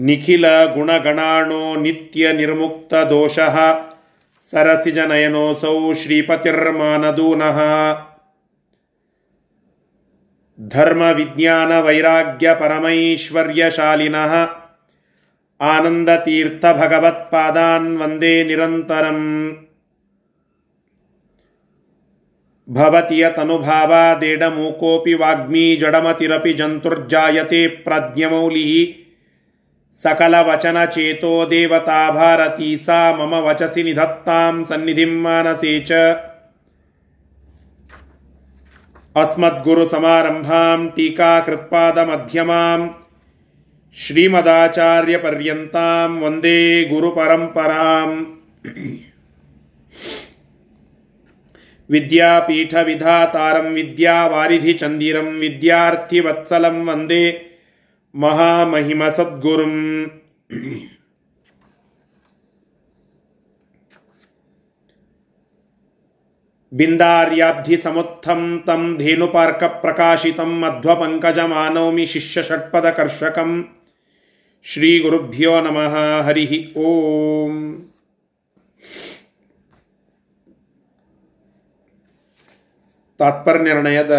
ನಿಖಿಲ ಗುಣಗಣಾಣೋ ನಿತ್ಯ ನಿರ್ಮುಕ್ತ ದೋಷಃ ಸರಸಿಜನಯನೋಸೌ ಶ್ರೀಪತಿರ್ಮಾನದೂನಃ. ಧರ್ಮ ವಿಜ್ಞಾನ ವೈರಾಗ್ಯ ಪರಮೈಶ್ವರ್ಯಶಾಲಿನಃ. ಆನಂದತೀರ್ಥ ಭಗವತ್ಪಾದಾನ್ ವಂದೇ ನಿರಂತರಂ. ಭವತಿಯ ತನುಭಾವಾದೇಡ ಮೂಕೋಪಿ ವಾಗ್ಮೀ ಜಡಮತಿರಪಿ ಜಂತುರ್ಜಾಯತೆ ಪ್ರಾಜ್ಞಮೌಲಿ सकलवचनचेतो देवता भारती सा मम वचसि निधत्तां सन्निधिं मानसे च अस्मद्गुरुसमारम्भां टीकाकृत्पादमध्यमां श्रीमदाचार्यपर्यन्तां वन्दे गुरुपरम्पराम् विद्यापीठविधातारं विद्यावारिधिचन्दिरं विद्यार्थिवत्सलं वन्दे ಮಹಾಮಹಿಮ ಸದ್ಗುರುಂ. ಬಿಂದಾರ್ಯಾಬ್ಧಿ ಸಮುತ್ಥಂ ತಂ ಧೇನುಪಾರ್ಕ ಪ್ರಕಾಶಿತಂ ಮಧ್ವಪಂಕಜ ಮಾನವಮಿ ಶಿಷ್ಯ ಷಟ್ಪದ ಕರ್ಷಕಂ ಶ್ರೀ ಗುರುಭ್ಯೋ ನಮಃ, ಹರಿ ಓಂ. ತಾತ್ಪರ್ಯ ನಿರ್ಣಯದ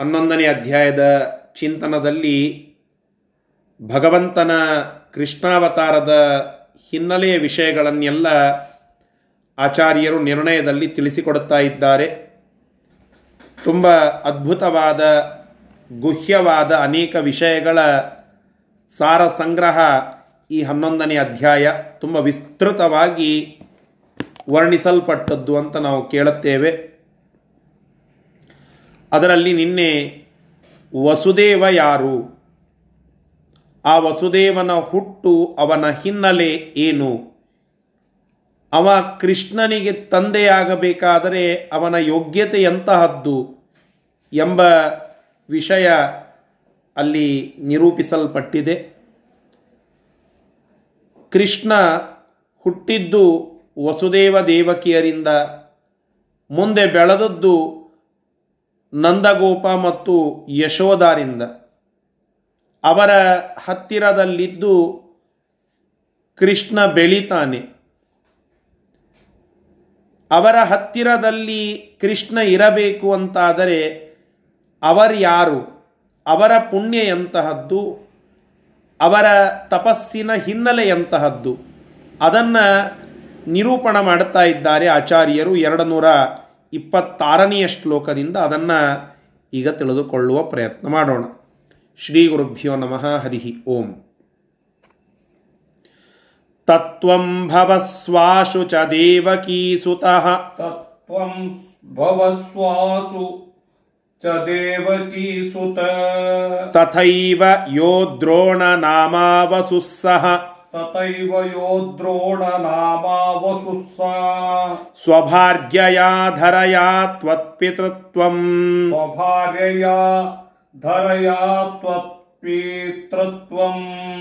ಹನ್ನೊಂದನೇ ಅಧ್ಯಾಯದ ಚಿಂತನದಲ್ಲಿ ಭಗವಂತನ ಕೃಷ್ಣಾವತಾರದ ಹಿನ್ನೆಲೆಯ ವಿಷಯಗಳನ್ನೆಲ್ಲ ಆಚಾರ್ಯರು ನಿರ್ಣಯದಲ್ಲಿ ತಿಳಿಸಿಕೊಡುತ್ತಾ ಇದ್ದಾರೆ. ತುಂಬ ಅದ್ಭುತವಾದ, ಗುಹ್ಯವಾದ ಅನೇಕ ವಿಷಯಗಳ ಸಾರ ಸಂಗ್ರಹ ಈ ಹನ್ನೊಂದನೇ ಅಧ್ಯಾಯ ತುಂಬ ವಿಸ್ತೃತವಾಗಿ ವರ್ಣಿಸಲ್ಪಟ್ಟದ್ದು ಅಂತ ನಾವು ಕೇಳುತ್ತೇವೆ. ಅದರಲ್ಲಿ ನಿನ್ನೆ ವಸುದೇವ ಯಾರು? ಆ ವಸುದೇವನ ಹುಟ್ಟು ಅವನ ಹಿನ್ನೆಲೆ ಏನು? ಅವ ಕೃಷ್ಣನಿಗೆ ತಂದೆಯಾಗಬೇಕಾದರೆ ಅವನ ಯೋಗ್ಯತೆ ಎಂತಹದ್ದು ಎಂಬ ವಿಷಯ ಅಲ್ಲಿ ನಿರೂಪಿಸಲ್ಪಟ್ಟಿದೆ. ಕೃಷ್ಣ ಹುಟ್ಟಿದ್ದು ವಸುದೇವ ದೇವಕಿಯರಿಂದ, ಮುಂದೆ ಬೆಳೆದದ್ದು ನಂದಗೋಪ ಮತ್ತು ಯಶೋಧಾರಿಂದ ಅವರ ಹತ್ತಿರದಲ್ಲಿದ್ದು ಕೃಷ್ಣ ಬೆಳಿತಾನೆ. ಅವರ ಹತ್ತಿರದಲ್ಲಿ ಕೃಷ್ಣ ಇರಬೇಕು ಅಂತಾದರೆ ಅವರ್ಯಾರು ಅವರ ಪುಣ್ಯ ಎಂತಹದ್ದು? ಅವರ ತಪಸ್ಸಿನ ಹಿನ್ನೆಲೆಯಂತಹದ್ದು ಅದನ್ನು ನಿರೂಪಣ ಮಾಡ್ತಾ ಇದ್ದಾರೆ ಆಚಾರ್ಯರು ಎರಡು ನೂರ ಇಪ್ಪತ್ತಾರನೆಯ ಶ್ಲೋಕದಿಂದ ಅದನ್ನು ಈಗ ತಿಳಿದುಕೊಳ್ಳುವ ಪ್ರಯತ್ನ ಮಾಡೋಣ. श्रीगुरुभ्यो नमः हरिः ॐ तत्त्वं भवस्वाशु च देवकीसुतः। तत्त्वं भवस्वासु च देवकीसुत। तथैव यो द्रोणनामावसुः तथैव यो द्रोणनामावसुस्सा। स्वभार्यया धरया त्वत्पितृत्वम्। स्वभार्यया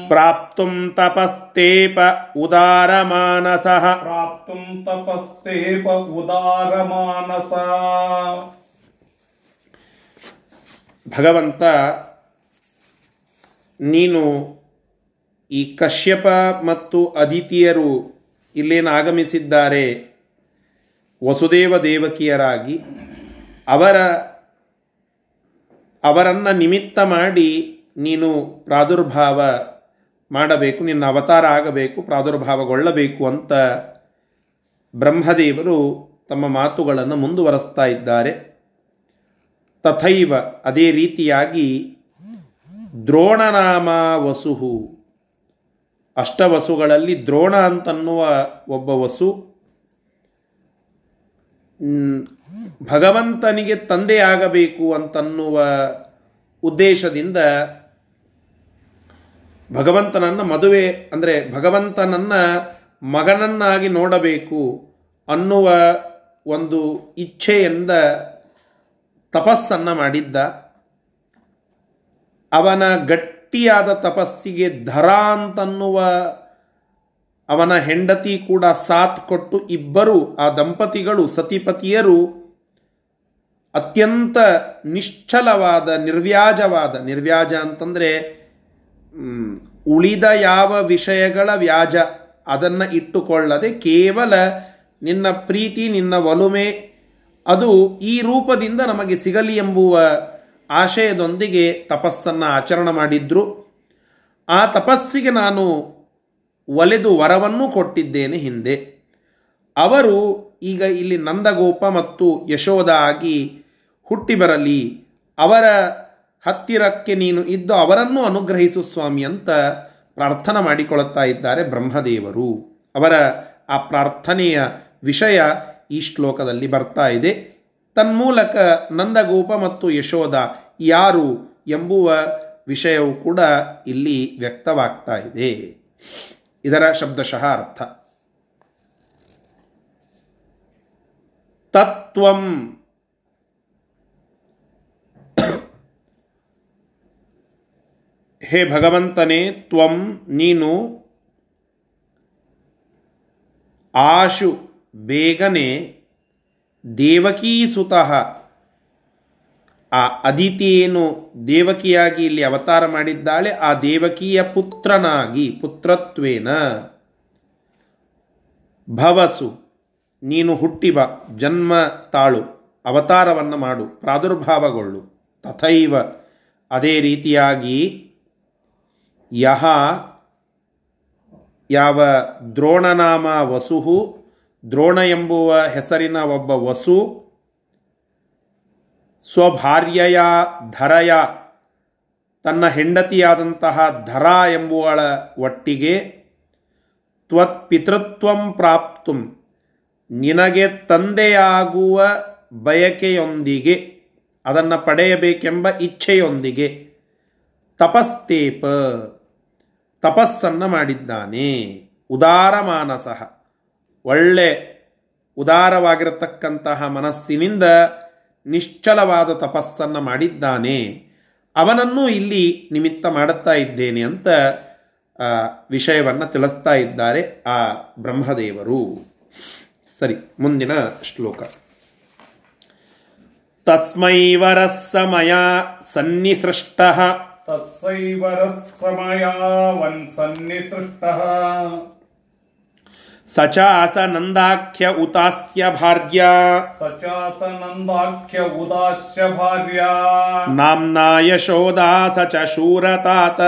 ಪ್ರಾಪ್ತುಂ ತಪಸ್ತೇಪ ಉದಾರಮಾನಸಃ प्राप्तुं तपस्तेप उदारमानसा ಭಗವಂತ ನೀನು ಈ ಕಶ್ಯಪ ಮತ್ತು ಅದಿತಿಯರು ಇಲ್ಲೇನು ಆಗಮಿಸಿದ್ದಾರೆ ವಸುದೇವ ದೇವಕಿಯರಾಗಿ ಅವರ ಅವರನ್ನು ನಿಮಿತ್ತ ಮಾಡಿ ನೀನು ಪ್ರಾದುರ್ಭಾವ ಮಾಡಬೇಕು, ನಿನ್ನ ಅವತಾರ ಆಗಬೇಕು, ಪ್ರಾದುರ್ಭಾವಗೊಳ್ಳಬೇಕು ಅಂತ ಬ್ರಹ್ಮದೇವರು ತಮ್ಮ ಮಾತುಗಳನ್ನು ಮುಂದುವರೆಸ್ತಾ ಇದ್ದಾರೆ. ತಥೈವ ಅದೇ ರೀತಿಯಾಗಿ ದ್ರೋಣನಾಮ ವಸುಹು. ಅಷ್ಟವಸುಗಳಲ್ಲಿ ದ್ರೋಣ ಅಂತನ್ನುವ ಒಬ್ಬ ವಸು ಭಗವಂತನಿಗೆ ತಂದೆಯಾಗಬೇಕು ಅಂತನ್ನುವ ಉದ್ದೇಶದಿಂದ ಭಗವಂತನನ್ನು ಮದುವೆ, ಅಂದರೆ ಭಗವಂತನನ್ನು ಮಗನನ್ನಾಗಿ ನೋಡಬೇಕು ಅನ್ನುವ ಒಂದು ಇಚ್ಛೆಯಿಂದ ತಪಸ್ಸನ್ನು ಮಾಡಿದ್ದ. ಅವನ ಗಟ್ಟಿಯಾದ ತಪಸ್ಸಿಗೆ ಧರ ಅಂತನ್ನುವ ಅವನ ಹೆಂಡತಿ ಕೂಡ ಸಾಥ್ ಕೊಟ್ಟು ಇಬ್ಬರು ಆ ದಂಪತಿಗಳು, ಸತಿಪತಿಯರು ಅತ್ಯಂತ ನಿಶ್ಚಲವಾದ, ನಿರ್ವ್ಯಾಜವಾದ, ನಿರ್ವ್ಯಾಜ ಅಂತಂದರೆ ಉಳಿದ ಯಾವ ವಿಷಯಗಳ ವ್ಯಾಜ ಅದನ್ನು ಇಟ್ಟುಕೊಳ್ಳದೆ ಕೇವಲ ನಿನ್ನ ಪ್ರೀತಿ, ನಿನ್ನ ಒಲುಮೆ ಅದು ಈ ರೂಪದಿಂದ ನಮಗೆ ಸಿಗಲಿ ಎಂಬುವ ಆಶಯದೊಂದಿಗೆ ತಪಸ್ಸನ್ನು ಆಚರಣೆ ಮಾಡಿದ್ರು. ಆ ತಪಸ್ಸಿಗೆ ನಾನು ಒಲೆದು ವರವನ್ನು ಕೊಟ್ಟಿದ್ದೇನೆ ಹಿಂದೆ. ಅವರು ಈಗ ಇಲ್ಲಿ ನಂದಗೋಪ ಮತ್ತು ಯಶೋಧ ಆಗಿ ಹುಟ್ಟಿ ಬರಲಿ, ಅವರ ಹತ್ತಿರಕ್ಕೆ ನೀನು ಇದ್ದು ಅವರನ್ನು ಅನುಗ್ರಹಿಸು ಸ್ವಾಮಿ ಅಂತ ಪ್ರಾರ್ಥನೆ ಮಾಡಿಕೊಳ್ಳುತ್ತಾ ಇದ್ದಾರೆ ಬ್ರಹ್ಮದೇವರು. ಅವರ ಆ ಪ್ರಾರ್ಥನೆಯ ವಿಷಯ ಈ ಶ್ಲೋಕದಲ್ಲಿ ಬರ್ತಾ ಇದೆ. ತನ್ಮೂಲಕ ನಂದಗೋಪ ಮತ್ತು ಯಶೋಧ ಯಾರು ಎಂಬುವ ವಿಷಯವು ಕೂಡ ಇಲ್ಲಿ ವ್ಯಕ್ತವಾಗ್ತಾ ಇದೆ. ಇದರ ಶಬ್ದಶಃ ಅರ್ಥ. ತತ್ವಂ. ಹೇ ಭಗವಂತನೇ, ತ್ವಂ ನೀನು ಆಶು ಬೇಗನೆ ದೇವಕೀಸುತಃ. ಆ ಅದಿತಿಯೇನು ದೇವಕಿಯಾಗಿ ಇಲ್ಲಿ ಅವತಾರ ಮಾಡಿದ್ದಾಳೆ? ಆ ದೇವಕಿಯ ಪುತ್ರನಾಗಿ, ಪುತ್ರತ್ವೇನ. ಭವಸು. ನೀನು ಹುಟ್ಟಿವ ಜನ್ಮ ತಾಳು, ಅವತಾರವನ್ನು ಮಾಡು, ಪ್ರಾದುರ್ಭಾವಗೊಳ್ಳು. ತಥೈವ. ಅದೇ ರೀತಿಯಾಗಿ ಯಹ ಯಾವ ದ್ರೋಣನಾಮ ವಸುಹು, ದ್ರೋಣ ಎಂಬುವ ಹೆಸರಿನ ಒಬ್ಬ ವಸು, ಸ್ವಭಾರ್ಯಯ ಧರಯ, ತನ್ನ ಹೆಂಡತಿಯಾದಂತಹ ಧರ ಎಂಬುವಳ ಒಟ್ಟಿಗೆ ತ್ವತ್ಪಿತೃತ್ವಂ ಪ್ರಾಪ್ತುಂ. ನಿನಗೆ ತಂದೆಯಾಗುವ ಬಯಕೆಯೊಂದಿಗೆ, ಅದನ್ನು ಪಡೆಯಬೇಕೆಂಬ ಇಚ್ಛೆಯೊಂದಿಗೆ ತಪಸ್ತೇಪ, ತಪಸ್ಸನ್ನು ಮಾಡಿದ್ದಾನೆ. ಉದಾರ ಮಾನಸ ಒಳ್ಳೆ ಉದಾರವಾಗಿರತಕ್ಕಂತಹ ಮನಸ್ಸಿನಿಂದ ನಿಶ್ಚಲವಾದ ತಪಸ್ಸನ್ನು ಮಾಡಿದ್ದಾನೆ. ಅವನನ್ನು ಇಲ್ಲಿ ನಿಮಿತ್ತ ಮಾಡುತ್ತಾ ಇದ್ದೇನೆ ಅಂತ ವಿಷಯವನ್ನು ತಿಳಿಸ್ತಾ ಇದ್ದಾರೆ ಆ ಬ್ರಹ್ಮದೇವರು. ಸರಿ ಮುಂದಿನ ಶ್ಲೋಕ. ತಸ್ಮೈವರಃ ಸಮಯ ಸನ್ನಿಸೃಷ್ಟ. ತಸ್ಸೈವರಃ ಸಮಯ ವನ್ ಸನ್ನಿಸೃಷ್ಟ. ಸಚಾಸ ನಂದಾಖ್ಯ ಉತಾಸ್ಯ ಭಾರ್ಯ. ಸಚಾಸ ನಂದಾಖ್ಯ ಉದಾಸ್ಯ ಭಾರ್ಯ. ನಾಮ್ನಾ ಯಶೋದಾ ಸಚ ಚ ಶೂರತಾತ.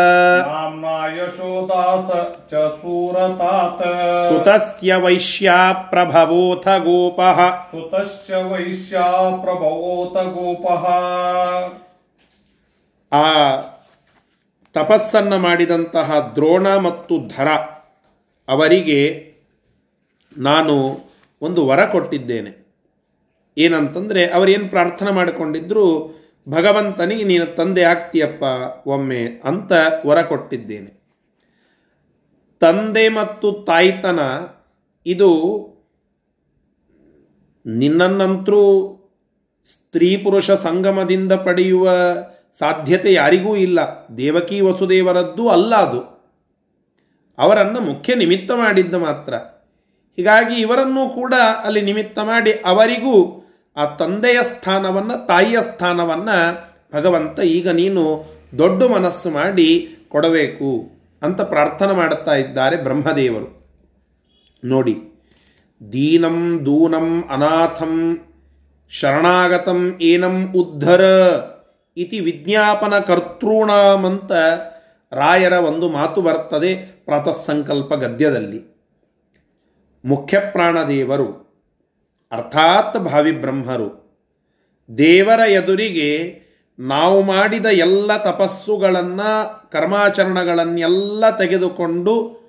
ನಾಮ್ನಾ ಯಶೋದಾ ಸಚ ಚ ಶೂರತಾತ. ಸುತಸ್ಯ ವೈಶ್ಯಾ ಪ್ರಭವೋಥ ಗೋಪಃ. ಸುತಸ್ಯ ವೈಶ್ಯಾ ಪ್ರಭವೋಥ ಗೋಪಃ. ಆ ತಪಸ್ಸನ್ನು ಮಾಡಿದಂತಹ ದ್ರೋಣ ಮತ್ತು ಧರ ಅವರಿಗೆ ನಾನು ಒಂದು ವರ ಕೊಟ್ಟಿದ್ದೇನೆ. ಏನಂತಂದರೆ, ಅವರೇನು ಪ್ರಾರ್ಥನೆ ಮಾಡಿಕೊಂಡಿದ್ದರು ಭಗವಂತನಿಗೆ ನೀನು ತಂದೆ ಆಗ್ತೀಯಪ್ಪ, ಒಮ್ಮೆ ಅಂತ ವರ ಕೊಟ್ಟಿದ್ದೇನೆ. ತಂದೆ ಮತ್ತು ತಾಯ್ತನ, ಇದು ನಿನ್ನನ್ನಂತರೂ ಸ್ತ್ರೀ ಪುರುಷ ಸಂಗಮದಿಂದ ಪಡೆಯುವ ಸಾಧ್ಯತೆ ಯಾರಿಗೂ ಇಲ್ಲ. ದೇವಕಿ ವಸುದೇವರದ್ದು ಅಲ್ಲ ಅದು. ಅವರನ್ನು ಮುಖ್ಯ ನಿಮಿತ್ತ ಮಾಡಿದ್ದ ಮಾತ್ರ. ಹೀಗಾಗಿ ಇವರನ್ನು ಕೂಡ ಅಲ್ಲಿ ನಿಮಿತ್ತ ಮಾಡಿ ಅವರಿಗೂ ಆ ತಂದೆಯ ಸ್ಥಾನವನ್ನು, ತಾಯಿಯ ಸ್ಥಾನವನ್ನು ಭಗವಂತ ಈಗ ನೀನು ದೊಡ್ಡ ಮನಸ್ಸು ಮಾಡಿ ಕೊಡಬೇಕು ಅಂತ ಪ್ರಾರ್ಥನೆ ಮಾಡುತ್ತಾ ಇದ್ದಾರೆ ಬ್ರಹ್ಮದೇವರು. ನೋಡಿ, ದೀನಂ ದೂನಂ ಅನಾಥಂ ಶರಣಾಗತಂ ಏನಂ ಉದ್ಧರ ಇತಿ ವಿಜ್ಞಾಪನ ಕರ್ತೃಣಾಮಂತ ರಾಯರ ಒಂದು ಮಾತು ಬರ್ತದೆ ಪ್ರಾತಃಸಂಕಲ್ಪ ಗದ್ಯದಲ್ಲಿ. ಮುಖ್ಯ ಪ್ರಾಣದೇವರು ಅರ್ಥಾತ್ ಭಾವಿ ಬ್ರಹ್ಮರು ದೇವರ ಎದುರಿಗೆ ನಾವು ಮಾಡಿದ ಎಲ್ಲ ತಪಸ್ಸುಗಳನ್ನು, ಕರ್ಮಾಚರಣಗಳನ್ನೆಲ್ಲ ತೆಗೆದುಕೊಂಡು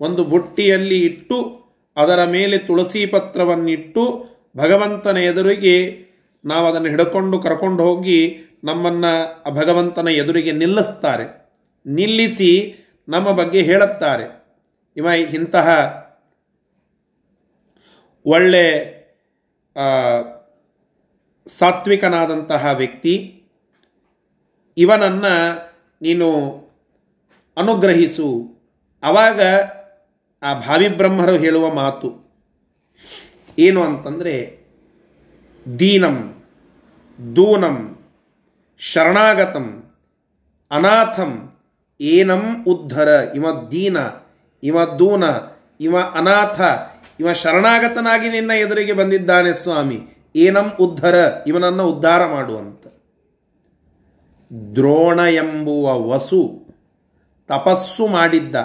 ಒಂದು ಬುಟ್ಟಿಯಲ್ಲಿ ಇಟ್ಟು, ಅದರ ಮೇಲೆ ತುಳಸಿ ಪತ್ರವನ್ನಿಟ್ಟು, ಭಗವಂತನ ಎದುರಿಗೆ ನಾವು ಅದನ್ನು ಹಿಡ್ಕೊಂಡು ಕರ್ಕೊಂಡು ಹೋಗಿ ನಮ್ಮನ್ನು ಭಗವಂತನ ಎದುರಿಗೆ ನಿಲ್ಲಿಸ್ತಾರೆ. ನಿಲ್ಲಿಸಿ ನಮ್ಮ ಬಗ್ಗೆ ಹೇಳುತ್ತಾರೆ. ಇವ ಇಂತಹ ಒಳ್ಳೆ ಸಾತ್ವಿಕನಾದಂತಹ ವ್ಯಕ್ತಿ. ಇವನನ್ನು ನೀನು ಅನುಗ್ರಹಿಸು. ಆವಾಗ ಆ ಭಾವಿ ಬ್ರಹ್ಮರು ಹೇಳುವ ಮಾತು ಏನು ಅಂತಂದರೆ, ದೀನಂ, ದೂನಂ, ಶರಣಾಗತಂ, ಅನಾಥಂ, ಏನಂ ಉದ್ಧರ, ಇವ ದೀನ, ಇವ ದೂನ, ಇವ ಅನಾಥ ಇವ ಶರಣಾಗತನಾಗಿ ನಿನ್ನ ಎದುರಿಗೆ ಬಂದಿದ್ದಾನೆ ಸ್ವಾಮಿ. ಏನಂ ಉದ್ಧರ, ಇವನನ್ನು ಉದ್ಧಾರ ಮಾಡುವಂತ. ದ್ರೋಣ ಎಂಬುವ ವಸು ತಪಸ್ಸು ಮಾಡಿದ್ದ.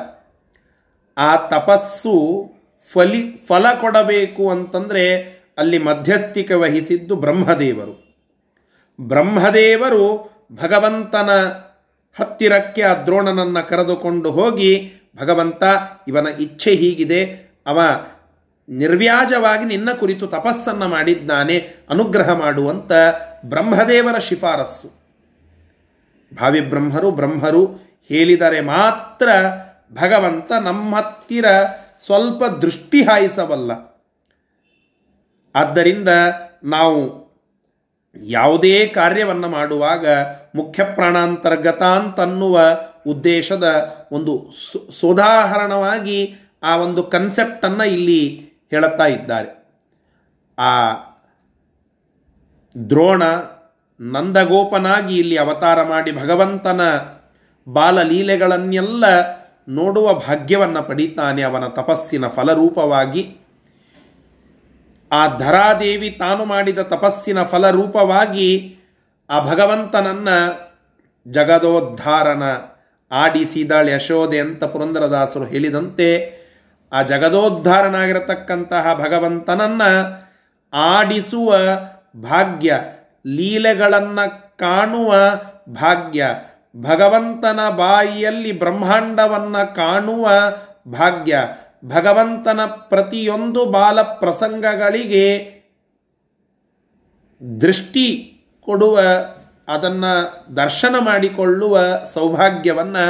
ಆ ತಪಸ್ಸು ಫಲಿ, ಫಲ ಕೊಡಬೇಕು ಅಂತಂದರೆ ಅಲ್ಲಿ ಮಧ್ಯಸ್ಥಿಕೆ ವಹಿಸಿದ್ದು ಬ್ರಹ್ಮದೇವರು. ಬ್ರಹ್ಮದೇವರು ಭಗವಂತನ ಹತ್ತಿರಕ್ಕೆ ಆ ದ್ರೋಣನನ್ನು ಕರೆದುಕೊಂಡು ಹೋಗಿ, ಭಗವಂತ, ಇವನ ಇಚ್ಛೆ ಹೀಗಿದೆ, ಅವ ನಿರ್ವ್ಯಾಜವಾಗಿ ನಿನ್ನ ಕುರಿತು ತಪಸ್ಸನ್ನು ಮಾಡಿದ್ದಾನೆ, ಅನುಗ್ರಹ ಮಾಡುವಂತ ಬ್ರಹ್ಮದೇವರ ಶಿಫಾರಸ್ಸು. ಭಾವಿ ಬ್ರಹ್ಮರು ಬ್ರಹ್ಮರು ಹೇಳಿದರೆ ಮಾತ್ರ ಭಗವಂತ ನಮ್ಮ ಹತ್ತಿರ ಸ್ವಲ್ಪ ದೃಷ್ಟಿ ಹಾಯಿಸಬಲ್ಲ. ಆದ್ದರಿಂದ ನಾವು ಯಾವುದೇ ಕಾರ್ಯವನ್ನು ಮಾಡುವಾಗ ಮುಖ್ಯ ಪ್ರಾಣಾಂತರ್ಗತ ಅಂತನ್ನುವ ಉದ್ದೇಶದ ಒಂದು ಸೋದಾಹರಣವಾಗಿ ಆ ಒಂದು ಕನ್ಸೆಪ್ಟನ್ನು ಇಲ್ಲಿ ಹೇಳುತ್ತಾ ಇದ್ದಾರೆ. ಆ ದ್ರೋಣ ನಂದಗೋಪನಾಗಿ ಇಲ್ಲಿ ಅವತಾರ ಮಾಡಿ ಭಗವಂತನ ಬಾಲಲೀಲೆಗಳನ್ನೆಲ್ಲ ನೋಡುವ ಭಾಗ್ಯವನ್ನು ಪಡೀತಾನೆ ಅವನ ತಪಸ್ಸಿನ ಫಲರೂಪವಾಗಿ. ಆ ಧರಾದೇವಿ ತಾನು ಮಾಡಿದ ತಪಸ್ಸಿನ ಫಲರೂಪವಾಗಿ ಆ ಭಗವಂತನನ್ನ ಜಗದೋದ್ಧಾರನ ಆಡಿಸಿದಾಳೆ ಯಶೋದೆ ಅಂತ ಪುರಂದರದಾಸರು ಹೇಳಿದಂತೆ ಆ ಜಗದೋದ್ಧಾರನಾಗಿರತಕ್ಕಂತಹ ಭಗವಂತನನ್ನು ಆಡಿಸುವ ಭಾಗ್ಯ, ಲೀಲೆಗಳನ್ನು ಕಾಣುವ ಭಾಗ್ಯ, ಭಗವಂತನ ಬಾಯಿಯಲ್ಲಿ ಬ್ರಹ್ಮಾಂಡವನ್ನು ಕಾಣುವ ಭಾಗ್ಯ, ಭಗವಂತನ ಪ್ರತಿಯೊಂದು ಬಾಲ ಪ್ರಸಂಗಗಳಿಗೆ ದೃಷ್ಟಿ ಕೊಡುವ, ಅದನ್ನು ದರ್ಶನ ಮಾಡಿಕೊಳ್ಳುವ ಸೌಭಾಗ್ಯವನ್ನು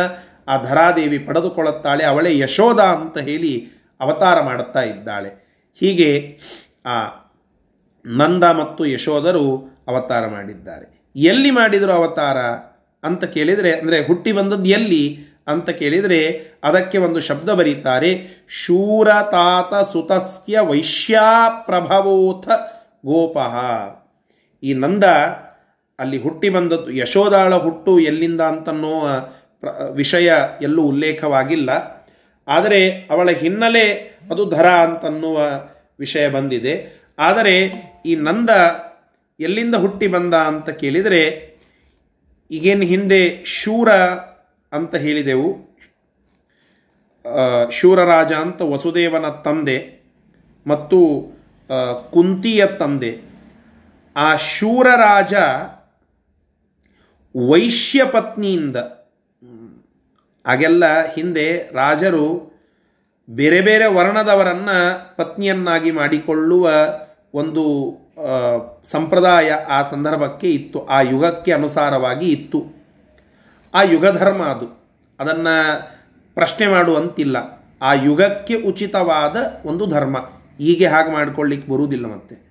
ಆ ಧರಾದೇವಿ ಪಡೆದುಕೊಳ್ಳುತ್ತಾಳೆ, ಅವಳೇ ಯಶೋಧ ಅಂತ ಹೇಳಿ ಅವತಾರ ಮಾಡುತ್ತಾ ಇದ್ದಾಳೆ. ಹೀಗೆ ಆ ನಂದ ಮತ್ತು ಯಶೋಧರು ಅವತಾರ ಮಾಡಿದ್ದಾರೆ. ಎಲ್ಲಿ ಮಾಡಿದರು ಅವತಾರ ಅಂತ ಕೇಳಿದರೆ, ಅಂದರೆ ಹುಟ್ಟಿ ಬಂದದ್ದು ಎಲ್ಲಿ ಅಂತ ಕೇಳಿದರೆ ಅದಕ್ಕೆ ಒಂದು ಶಬ್ದ ಬರೀತಾರೆ ಶೂರತಾತ ಸುತಸ್ಯ ವೈಶ್ಯಾಪ್ರಭವೋಥ ಗೋಪಃ. ಈ ನಂದ ಅಲ್ಲಿ ಹುಟ್ಟಿ ಬಂದದ್ದು ಯಶೋದಾಳ ಹುಟ್ಟು ಎಲ್ಲಿಂದ ಅಂತನ್ನೋ ಪ್ರ- ವಿಷಯ ಎಲ್ಲೂ ಉಲ್ಲೇಖವಾಗಿಲ್ಲ. ಆದರೆ ಅವಳ ಹಿನ್ನೆಲೆ ಅದು ಧರ ಅಂತನ್ನುವ ವಿಷಯ ಬಂದಿದೆ. ಆದರೆ ಈ ನಂದ ಎಲ್ಲಿಂದ ಹುಟ್ಟಿ ಬಂದ ಅಂತ ಕೇಳಿದರೆ ಈಗೇನು ಹಿಂದೆ ಶೂರ ಅಂತ ಹೇಳಿದೆವು. ಶೂರರಾಜ ಅಂತ ವಸುದೇವನ ತಂದೆ ಮತ್ತು ಕುಂತಿಯ ತಂದೆ. ಆ ಶೂರರಾಜ ವೈಶ್ಯ ಪತ್ನಿಯಿಂದ ಹ್ಮ್, ಆಗೆಲ್ಲ ಹಿಂದೆ ರಾಜರು ಬೇರೆ ಬೇರೆ ವರ್ಣದವರನ್ನು ಪತ್ನಿಯನ್ನಾಗಿ ಮಾಡಿಕೊಳ್ಳುವ ಒಂದು ಸಂಪ್ರದಾಯ ಆ ಸಂದರ್ಭಕ್ಕೆ ಇತ್ತು. ಆ ಯುಗಕ್ಕೆ ಅನುಸಾರವಾಗಿ ಇತ್ತು. ಆ ಯುಗಧರ್ಮ ಅದು. ಅದನ್ನು ಪ್ರಶ್ನೆ ಮಾಡುವಂತಿಲ್ಲ. ಆ ಯುಗಕ್ಕೆ ಉಚಿತವಾದ ಒಂದು ಧರ್ಮ. ಹೀಗೆ ಹಾಗೆ ಮಾಡಿಕೊಳ್ಳಿಕ್ಕೆ ಬರುವುದಿಲ್ಲ ಮತ್ತೆ.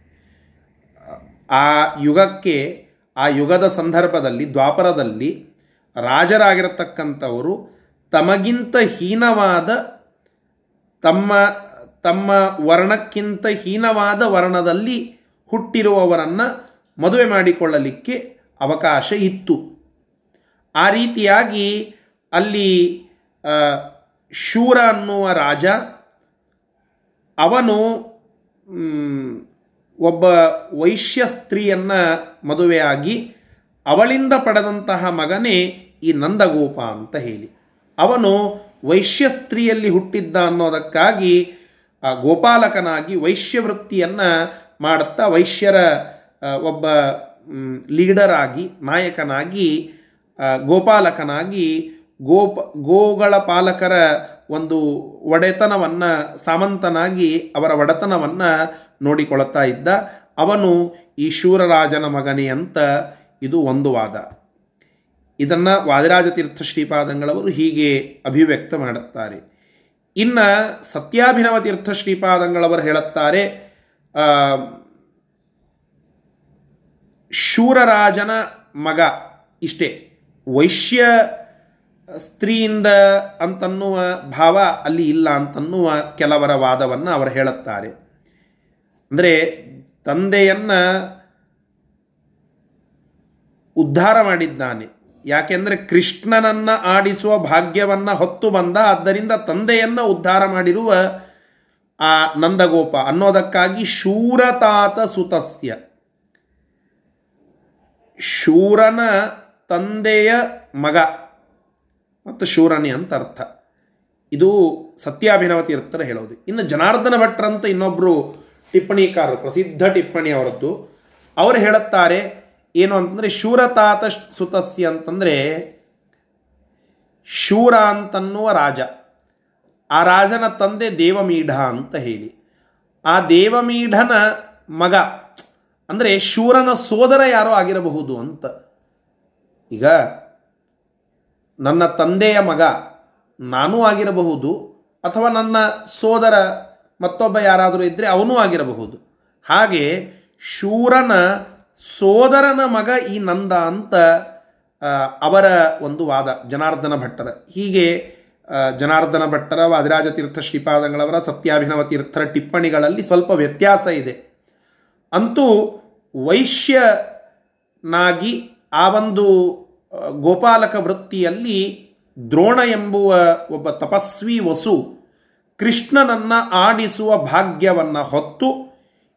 ಆ ಯುಗಕ್ಕೆ, ಆ ಯುಗದ ಸಂದರ್ಭದಲ್ಲಿ, ದ್ವಾಪರದಲ್ಲಿ ರಾಜರಾಗಿರತಕ್ಕಂಥವರು ತಮಗಿಂತ ಹೀನವಾದ ತಮ್ಮ ತಮ್ಮ ವರ್ಣಕ್ಕಿಂತ ಹೀನವಾದ ವರ್ಣದಲ್ಲಿ ಹುಟ್ಟಿರುವವರನ್ನು ಮದುವೆ ಮಾಡಿಕೊಳ್ಳಲಿಕ್ಕೆ ಅವಕಾಶ ಇತ್ತು. ಆ ರೀತಿಯಾಗಿ ಅಲ್ಲಿ ಶೂರ ಅನ್ನುವ ರಾಜ, ಅವನು ಒಬ್ಬ ವೈಶ್ಯ ಸ್ತ್ರೀಯನ್ನು ಮದುವೆಯಾಗಿ ಅವಳಿಂದ ಪಡೆದಂತಹ ಮಗನೇ ಈ ನಂದಗೋಪ ಅಂತ ಹೇಳಿ. ಅವನು ವೈಶ್ಯಸ್ತ್ರೀಯಲ್ಲಿ ಹುಟ್ಟಿದ್ದ ಅನ್ನೋದಕ್ಕಾಗಿ ಆ ಗೋಪಾಲಕನಾಗಿ ವೈಶ್ಯವೃತ್ತಿಯನ್ನು ಮಾಡುತ್ತಾ ವೈಶ್ಯರ ಒಬ್ಬ ಲೀಡರಾಗಿ, ನಾಯಕನಾಗಿ ಗೋಪಾಲಕನಾಗಿ ಗೋಪ, ಗೋಗಳ ಪಾಲಕರ ಒಂದು ಒಡೆತನವನ್ನು, ಸಾಮಂತನಾಗಿ ಅವರ ಒಡೆತನವನ್ನು ನೋಡಿಕೊಳ್ಳುತ್ತಾ ಇದ್ದ. ಅವನು ಈ ಶೂರರಾಜನ ಮಗನೇ ಅಂತ ಇದು ಒಂದು ವಾದ. ಇದನ್ನು ವಾದಿರಾಜ ತೀರ್ಥ ಶ್ರೀಪಾದಂಗಳವರು ಹೀಗೆ ಅಭಿವ್ಯಕ್ತ ಮಾಡುತ್ತಾರೆ. ಇನ್ನು ಸತ್ಯಾಭಿನವ ತೀರ್ಥ ಶ್ರೀಪಾದಂಗಳವರು ಹೇಳುತ್ತಾರೆ ಶೂರರಾಜನ ಮಗ ಇಷ್ಟೇ. ವೈಶ್ಯ ಸ್ತ್ರೀಯಿಂದ ಅಂತನ್ನುವ ಭಾವ ಅಲ್ಲಿ ಇಲ್ಲ ಅಂತನ್ನುವ ಕೆಲವರ ವಾದವನ್ನು ಅವರು ಹೇಳುತ್ತಾರೆ. ಅಂದರೆ ತಂದೆಯನ್ನು ಉದ್ಧಾರ ಮಾಡಿದ್ದಾನೆ. ಯಾಕೆಂದರೆ ಕೃಷ್ಣನನ್ನು ಆಡಿಸುವ ಭಾಗ್ಯವನ್ನು ಹೊತ್ತು ಬಂದ, ಆದ್ದರಿಂದ ತಂದೆಯನ್ನು ಉದ್ಧಾರ ಮಾಡಿರುವ ಆ ನಂದಗೋಪ ಅನ್ನೋದಕ್ಕಾಗಿ ಶೂರತಾತ ಸುತಸ್ಯ. ಶೂರನ ತಂದೆಯ ಮಗ ಮತ್ತು ಶೂರನಿ ಅಂತ ಅರ್ಥ. ಇದು ಸತ್ಯಾಭಿನವ ತೀರ್ಥರ ಹೇಳೋದು. ಇನ್ನು ಜನಾರ್ದನ ಭಟ್ರಂತ ಇನ್ನೊಬ್ಬರು ಟಿಪ್ಪಣಿಕಾರರು, ಪ್ರಸಿದ್ಧ ಟಿಪ್ಪಣಿ ಅವರದ್ದು ಅವರು ಹೇಳುತ್ತಾರೆ ಏನು ಅಂತಂದರೆ ಶೂರತಾತ ಸುತಸ್ಯ ಅಂತಂದರೆ ಶೂರ ಅಂತನ್ನುವ ರಾಜ. ಆ ರಾಜನ ತಂದೆ ದೇವಮೀಢ ಅಂತ ಹೇಳಿ. ಆ ದೇವಮೀಢನ ಮಗ, ಅಂದರೆ ಶೂರನ ಸೋದರ ಯಾರೋ ಆಗಿರಬಹುದು ಅಂತ. ಈಗ ನನ್ನ ತಂದೆಯ ಮಗ ನಾನೂ ಆಗಿರಬಹುದು, ಅಥವಾ ನನ್ನ ಸೋದರ ಮತ್ತೊಬ್ಬ ಯಾರಾದರೂ ಇದ್ದರೆ ಅವನೂ ಆಗಿರಬಹುದು. ಹಾಗೆ ಶೂರನ ಸೋದರನ ಮಗ ಈ ನಂದ ಅಂತ ಅವರ ಒಂದು ವಾದ, ಜನಾರ್ದನ ಭಟ್ಟರ ಹೀಗೆ ಜನಾರ್ದನ ಭಟ್ಟರ, ವಾದಿರಾಜ ತೀರ್ಥ ಶ್ರೀಪಾದಂಗಳವರ, ಸತ್ಯಾಭಿನವ ತೀರ್ಥರ ಟಿಪ್ಪಣಿಗಳಲ್ಲಿ ಸ್ವಲ್ಪ ವ್ಯತ್ಯಾಸ ಇದೆ. ಅಂತೂ ವೈಶ್ಯನಾಗಿ ಆ ಒಂದು ಗೋಪಾಲಕ ವೃತ್ತಿಯಲ್ಲಿ ದ್ರೋಣ ಎಂಬುವ ಒಬ್ಬ ತಪಸ್ವಿ ವಸು ಕೃಷ್ಣನನ್ನು ಆಡಿಸುವ ಭಾಗ್ಯವನ್ನು ಹೊತ್ತು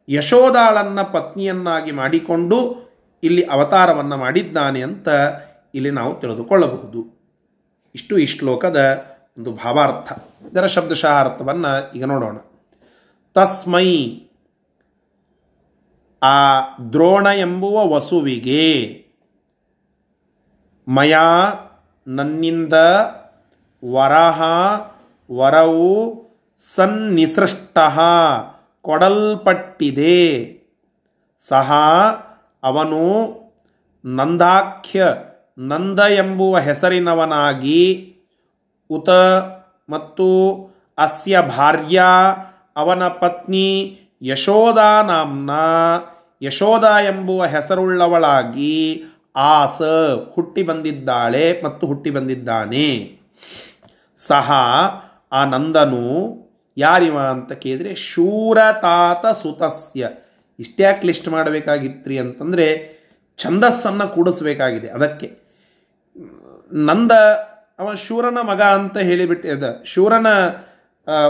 ಯಶೋದಾಳನ್ನ ಪತ್ನಿಯನ್ನಾಗಿ ಮಾಡಿಕೊಂಡು ಇಲ್ಲಿ ಅವತಾರವನ್ನು ಮಾಡಿದ್ದಾನೆ ಅಂತ ಇಲ್ಲಿ ನಾವು ತಿಳಿದುಕೊಳ್ಳಬಹುದು. ಇಷ್ಟು ಈ ಶ್ಲೋಕದ ಒಂದು ಭಾವಾರ್ಥ. ಇದರ ಶಬ್ದಶಃ ಅರ್ಥವನ್ನು ಈಗ ನೋಡೋಣ. ತಸ್ಮೈ ಆ ದ್ರೋಣ ಎಂಬುವ ವಸುವಿಗೆ ಮಯಾ ನನ್ನಿಂದ ವರಹ ವರವು ಸನ್ನಿಸೃಷ್ಟ ಕೊಡಲ್ಪಟ್ಟಿದೆ. ಸಹ ಅವನು ನಂದಾಖ್ಯ ನಂದ ಎಂಬುವ ಹೆಸರಿನವನಾಗಿ ಉತ ಮತ್ತು ಅಸ್ಯ ಭಾರ್ಯ ಅವನ ಪತ್ನಿ ಯಶೋದಾ ನಾಮ್ನ ಯಶೋದ ಎಂಬುವ ಹೆಸರುಳ್ಳವಳಾಗಿ ಆಸ ಹುಟ್ಟಿ ಬಂದಿದ್ದಾಳೆ ಮತ್ತು ಹುಟ್ಟಿ ಬಂದಿದ್ದಾನೆ. ಸಹ ಆ ನಂದನು ಯಾರಿವ ಅಂತ ಕೇಳಿದರೆ, ಶೂರತಾತ ಸುತಸ್ಯ. ಇಷ್ಟ್ಯಾಕೆ ಲಿಸ್ಟ್ ಮಾಡಬೇಕಾಗಿತ್ರಿ ಅಂತಂದರೆ ಛಂದಸ್ಸನ್ನು ಕೂಡಿಸ್ಬೇಕಾಗಿದೆ. ಅದಕ್ಕೆ ನಂದ ಅವ ಶೂರನ ಮಗ ಅಂತ ಹೇಳಿಬಿಟ್ಟಿದ ಶೂರನ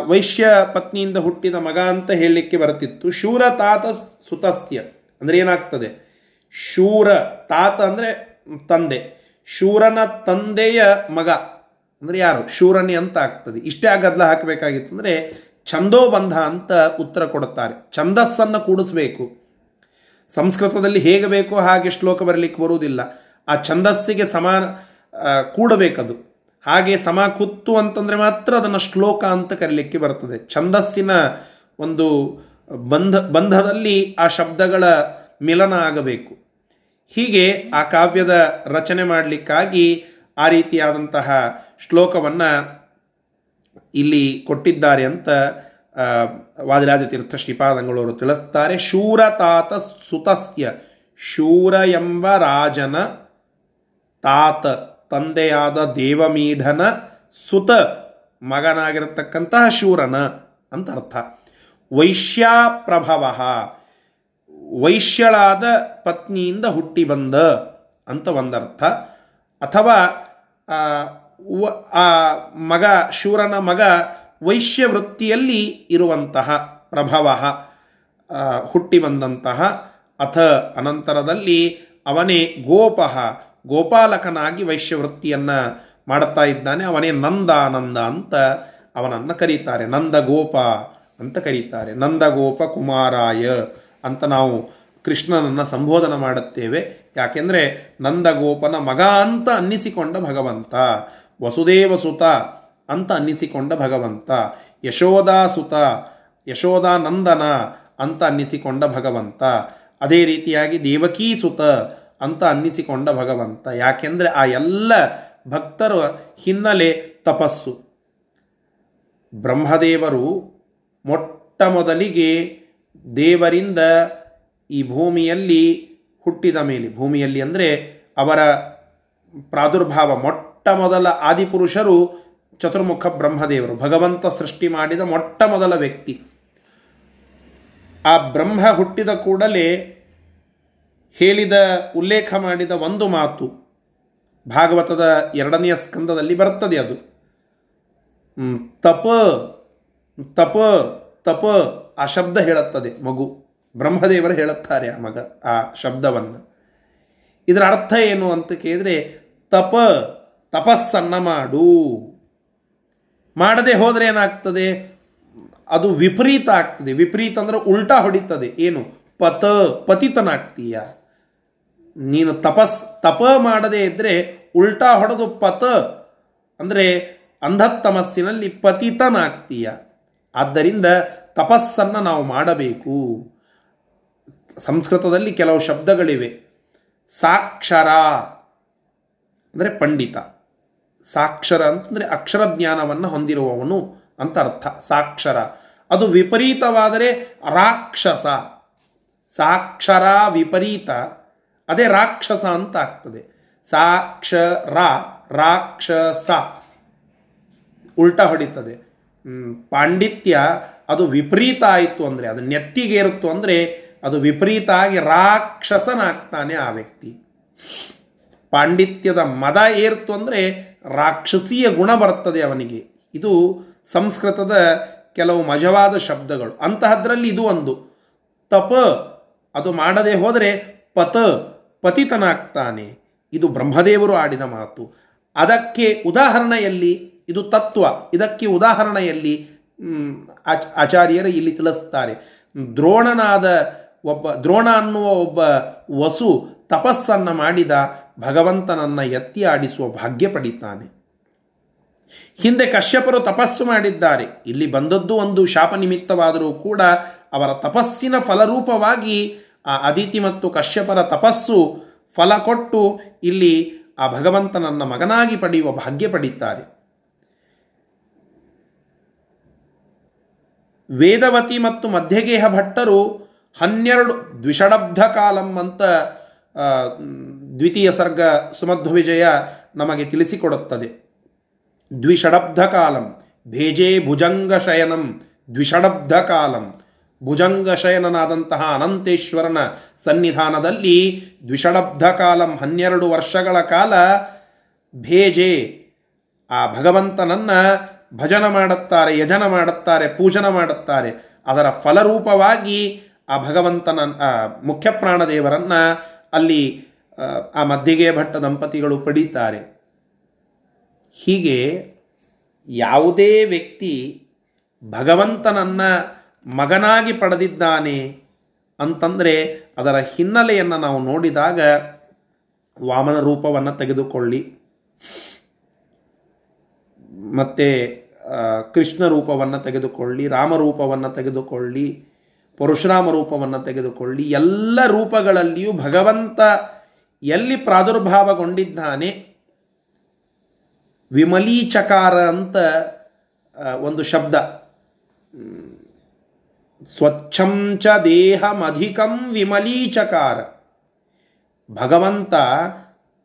ವೈಶ್ಯ ಪತ್ನಿಯಿಂದ ಹುಟ್ಟಿದ ಮಗ ಅಂತ ಹೇಳಲಿಕ್ಕೆ ಬರ್ತಿತ್ತು ಶೂರ ತಾತ ಸುತಸ್ಯ. ಅಂದರೆ ಏನಾಗ್ತದೆ? ಶೂರ ತಾತ ಅಂದರೆ ತಂದೆ. ಶೂರನ ತಂದೆಯ ಮಗ. ಅಂದರೆ ಯಾರು? ಶೂರನಿ ಅಂತ ಆಗ್ತದೆ. ಇಷ್ಟೇ ಆ ಗದ್ದಲ ಹಾಕಬೇಕಾಗಿತ್ತು ಅಂದರೆ ಛಂದೋಬಂಧ ಅಂತ ಉತ್ತರ ಕೊಡುತ್ತಾರೆ. ಛಂದಸ್ಸನ್ನು ಕೂಡಿಸ್ಬೇಕು. ಸಂಸ್ಕೃತದಲ್ಲಿ ಹೇಗೆ ಬೇಕೋ ಹಾಗೆ ಶ್ಲೋಕ ಬರಲಿಕ್ಕೆ ಬರುವುದಿಲ್ಲ. ಆ ಛಂದಸ್ಸಿಗೆ ಸಮಾನ ಆ, ಕೂಡಬೇಕದು. ಹಾಗೆ ಸಮ ಕುತ್ತು ಅಂತಂದರೆ ಮಾತ್ರ ಅದನ್ನು ಶ್ಲೋಕ ಅಂತ ಕರೀಲಿಕ್ಕೆ ಬರ್ತದೆ. ಛಂದಸ್ಸಿನ ಒಂದು ಬಂಧ ಬಂಧದಲ್ಲಿ ಆ ಶಬ್ದಗಳ ಮಿಲನ ಆಗಬೇಕು. ಹೀಗೆ ಆ ಕಾವ್ಯದ ರಚನೆ ಮಾಡಲಿಕ್ಕಾಗಿ ಆ ರೀತಿಯಾದಂತಹ ಶ್ಲೋಕವನ್ನು ಇಲ್ಲಿ ಕೊಟ್ಟಿದ್ದಾರೆ ಅಂತ ವಾದಿರಾಜತೀರ್ಥ ವಾದಿರಾಜ ತೀರ್ಥ ಶ್ರೀಪಾದಂಗಳವರು ತಿಳಿಸ್ತಾರೆ. ಶೂರತಾತ ಸುತಸ್ಯ, ಶೂರ ಎಂಬ ರಾಜನ ತಾತ, ತಂದೆಯಾದ ದೇವಮೀಢನ ಸುತ, ಮಗನಾಗಿರತಕ್ಕಂತಹ ಶೂರನ ಅಂತ ಅರ್ಥ. ವೈಶ್ಯಾಪ್ರಭವ ವೈಶ್ಯಳಾದ ಪತ್ನಿಯಿಂದ ಹುಟ್ಟಿ ಬಂದ ಅಂತ ಒಂದರ್ಥ. ಅಥವಾ ಆ, ಮಗ ಶೂರನ ಮಗ ವೈಶ್ಯ ವೃತ್ತಿಯಲ್ಲಿ ಇರುವಂತಹ ಪ್ರಭವ ಹುಟ್ಟಿ ಬಂದಂತಹ. ಅಥ ಅನಂತರದಲ್ಲಿ ಅವನೇ ಗೋಪ ಗೋಪಾಲಕನಾಗಿ ವೈಶ್ಯವೃತ್ತಿಯನ್ನು ಮಾಡುತ್ತಾ ಇದ್ದಾನೆ. ಅವನೇ ನಂದಾನಂದ ಅಂತ ಅವನನ್ನು ಕರೀತಾರೆ. ನಂದ ಗೋಪ ಅಂತ ಕರೀತಾರೆ. ನಂದಗೋಪ ಕುಮಾರಾಯ ಅಂತ ನಾವು ಕೃಷ್ಣನನ್ನು ಸಂಬೋಧನ ಮಾಡುತ್ತೇವೆ. ಯಾಕೆಂದರೆ ನಂದಗೋಪನ ಮಗ ಅಂತ ಅನ್ನಿಸಿಕೊಂಡ ಭಗವಂತ, ವಸುದೇವ ಸುತ ಅಂತ ಅನ್ನಿಸಿಕೊಂಡ ಭಗವಂತ, ಯಶೋದಾ ಸುತ ಯಶೋದಾನಂದನ ಅಂತ ಅನ್ನಿಸಿಕೊಂಡ ಭಗವಂತ, ಅದೇ ರೀತಿಯಾಗಿ ದೇವಕೀ ಸುತ ಅಂತ ಅನ್ನಿಸಿಕೊಂಡ ಭಗವಂತ. ಯಾಕೆಂದರೆ ಆ ಎಲ್ಲ ಭಕ್ತರ ಹಿನ್ನೆಲೆ ತಪಸ್ಸು. ಬ್ರಹ್ಮದೇವರು ಮೊಟ್ಟ ಮೊದಲಿಗೆ ದೇವರಿಂದ ಈ ಭೂಮಿಯಲ್ಲಿ ಹುಟ್ಟಿದ ಮೇಲೆ, ಭೂಮಿಯಲ್ಲಿ ಅಂದರೆ ಅವರ ಪ್ರಾದುರ್ಭಾವ, ಮೊಟ್ಟ ಮೊದಲ ಆದಿಪುರುಷರು ಚತುರ್ಮುಖ ಬ್ರಹ್ಮದೇವರು, ಭಗವಂತ ಸೃಷ್ಟಿ ಮಾಡಿದ ಮೊಟ್ಟ ಮೊದಲ ವ್ಯಕ್ತಿ. ಆ ಬ್ರಹ್ಮ ಹುಟ್ಟಿದ ಕೂಡಲೇ ಹೇಳಿದ, ಉಲ್ಲೇಖ ಮಾಡಿದ ಒಂದು ಮಾತು ಭಾಗವತದ ಎರಡನೆಯ ಸ್ಕಂದದಲ್ಲಿ ಬರ್ತದೆ ಅದು. ತಪ ತಪ ತಪ, ಆ ಶಬ್ದ ಹೇಳುತ್ತದೆ ಮಗು. ಬ್ರಹ್ಮದೇವರು ಹೇಳುತ್ತಾರೆ ಆ ಮಗ, ಆ ಶಬ್ದವನ್ನು. ಇದರ ಅರ್ಥ ಏನು ಅಂತ ಕೇಳಿದರೆ, ತಪ, ತಪಸ್ಸನ್ನು ಮಾಡು. ಮಾಡದೆ ಹೋದರೆ ಏನಾಗ್ತದೆ? ಅದು ವಿಪರೀತ ಆಗ್ತದೆ. ವಿಪರೀತ ಅಂದರೆ ಉಲ್ಟಾ ಹೊಡಿತದೆ. ಏನು? ಪತ, ಪತಿತನಾಗ್ತೀಯ. ನೀನು ತಪಸ್, ತಪ ಮಾಡದೇ ಇದ್ದರೆ ಉಲ್ಟಾ ಹೊಡೆದು ಪತ ಅಂದರೆ ಅಂಧತ್ತಮಸ್ಸಿನಲ್ಲಿ ಪತಿತನಾಗ್ತೀಯ. ಆದ್ದರಿಂದ ತಪಸ್ಸನ್ನು ನಾವು ಮಾಡಬೇಕು. ಸಂಸ್ಕೃತದಲ್ಲಿ ಕೆಲವು ಶಬ್ದಗಳಿವೆ. ಸಾಕ್ಷರ ಅಂದರೆ ಪಂಡಿತ. ಸಾಕ್ಷರ ಅಂತಂದರೆ ಅಕ್ಷರ ಜ್ಞಾನವನ್ನು ಹೊಂದಿರುವವನು ಅಂತ ಅರ್ಥ. ಸಾಕ್ಷರ. ಅದು ವಿಪರೀತವಾದರೆ ರಾಕ್ಷಸ. ಸಾಕ್ಷರ ವಿಪರೀತ. ಅದೇ ರಾಕ್ಷಸ ಅಂತ ಆಗ್ತದೆ. ಸಾಕ್ಷರ, ರಾಕ್ಷಸ. ಉಲ್ಟಾ ಹೊಡಿತದೆ. ಪಾಂಡಿತ್ಯ ಅದು ವಿಪರೀತ ಆಯಿತು ಅಂದರೆ, ಅದು ನೆತ್ತಿಗೇರುತ್ತು ಅಂದರೆ ಅದು ವಿಪರೀತ ಆಗಿ ರಾಕ್ಷಸನಾಗ್ತಾನೆ ಆ ವ್ಯಕ್ತಿ. ಪಾಂಡಿತ್ಯದ ಮದ ಏರ್ತು ಅಂದರೆ ರಾಕ್ಷಸೀಯ ಗುಣ ಬರ್ತದೆ ಅವನಿಗೆ. ಇದು ಸಂಸ್ಕೃತದ ಕೆಲವು ಮಜವಾದ ಶಬ್ದಗಳು. ಅಂತಹದ್ರಲ್ಲಿ ಇದು ಒಂದು. ತಪ, ಅದು ಮಾಡದೆ ಹೋದರೆ ಪತ, ಪತಿತನಾಗ್ತಾನೆ. ಇದು ಬ್ರಹ್ಮದೇವರು ಆಡಿದ ಮಾತು. ಅದಕ್ಕೆ ಉದಾಹರಣೆಯಲ್ಲಿ, ಇದು ತತ್ವ. ಇದಕ್ಕೆ ಉದಾಹರಣೆಯಲ್ಲಿ ಆಚಾರ್ಯರು ಇಲ್ಲಿ ತಿಳಿಸ್ತಾರೆ. ದ್ರೋಣನಾದ ಒಬ್ಬ ದ್ರೋಣ ಅನ್ನುವ ಒಬ್ಬ ವಸು ತಪಸ್ಸನ್ನು ಮಾಡಿದ ಭಗವಂತನನ್ನು ಎತ್ತಿ ಆಡಿಸುವ ಭಾಗ್ಯ ಪಡಿತಾನೆ. ಹಿಂದೆ ಕಶ್ಯಪರು ತಪಸ್ಸು ಮಾಡಿದ್ದಾರೆ. ಇಲ್ಲಿ ಬಂದದ್ದು ಒಂದು ಶಾಪ ನಿಮಿತ್ತವಾದರೂ ಕೂಡ ಅವರ ತಪಸ್ಸಿನ ಫಲರೂಪವಾಗಿ ಆ ಅದಿತಿ ಮತ್ತು ಕಶ್ಯಪರ ತಪಸ್ಸು ಫಲ ಕೊಟ್ಟು ಇಲ್ಲಿ ಆ ಭಗವಂತನನ್ನ ಮಗನಾಗಿ ಪಡೆಯುವ ಭಾಗ್ಯ ಪಡೀತಾರೆ. ವೇದವತಿ ಮತ್ತು ಮಧ್ಯಗೇಹ ಭಟ್ಟರು ಹನ್ನೆರಡು ದ್ವಿಷಡಬ್ಧ ಕಾಲಂ ಅಂತ ದ್ವಿತೀಯ ಸರ್ಗ ಸುಮಧ್ವ ವಿಜಯ ನಮಗೆ ತಿಳಿಸಿಕೊಡುತ್ತದೆ. ದ್ವಿಷಡಬ್ಧ ಕಾಲಂ ಭೇಜೆ ಭುಜಂಗ ಶಯನಂ ದ್ವಿಷಡಬ್ಧ ಕಾಲಂ ಭುಜಂಗ ಶಯನನಾದಂತಹ ಅನಂತೇಶ್ವರನ ಸನ್ನಿಧಾನದಲ್ಲಿ ದ್ವಿಷಡಬ್ಧ ಕಾಲಂ ಹನ್ನೆರಡು ವರ್ಷಗಳ ಕಾಲ ಭೇಜೆ, ಆ ಭಗವಂತನನ್ನ ಭಜನ ಮಾಡುತ್ತಾರೆ, ಯಜನ ಮಾಡುತ್ತಾರೆ, ಪೂಜನ ಮಾಡುತ್ತಾರೆ. ಅದರ ಫಲರೂಪವಾಗಿ ಆ ಭಗವಂತನ ಮುಖ್ಯ ಪ್ರಾಣದೇವರನ್ನು ಅಲ್ಲಿ, ಆ ಮದ್ದಿಗೆ ಭಟ್ಟ ದಂಪತಿಗಳು ಪಡೀತಾರೆ. ಹೀಗೆ ಯಾವುದೇ ವ್ಯಕ್ತಿ ಭಗವಂತನನ್ನ ಮಗನಾಗಿ ಪಡೆದಿದ್ದಾನೆ ಅಂತಂದರೆ ಅದರ ಹಿನ್ನೆಲೆಯನ್ನು ನಾವು ನೋಡಿದಾಗ ವಾಮನ ರೂಪವನ್ನು ತೆಗೆದುಕೊಳ್ಳಿ. ಮತ್ತು ಕೃಷ್ಣ ರೂಪವನ್ನು ತೆಗೆದುಕೊಳ್ಳಿ ರಾಮರೂಪವನ್ನು ತೆಗೆದುಕೊಳ್ಳಿ ಪರಶುರಾಮ ರೂಪವನ್ನು ತೆಗೆದುಕೊಳ್ಳಿ. ಎಲ್ಲ ರೂಪಗಳಲ್ಲಿಯೂ ಭಗವಂತ ಎಲ್ಲಿ ಪ್ರಾದುರ್ಭಾವಗೊಂಡಿದ್ದಾನೆ? ವಿಮಲೀಚಕಾರ ಅಂತ ಒಂದು ಶಬ್ದ. ಸ್ವಚ್ಛಂಚ ದೇಹಮಧಿಕಂ ವಿಮಲೀಚಕಾರ. ಭಗವಂತ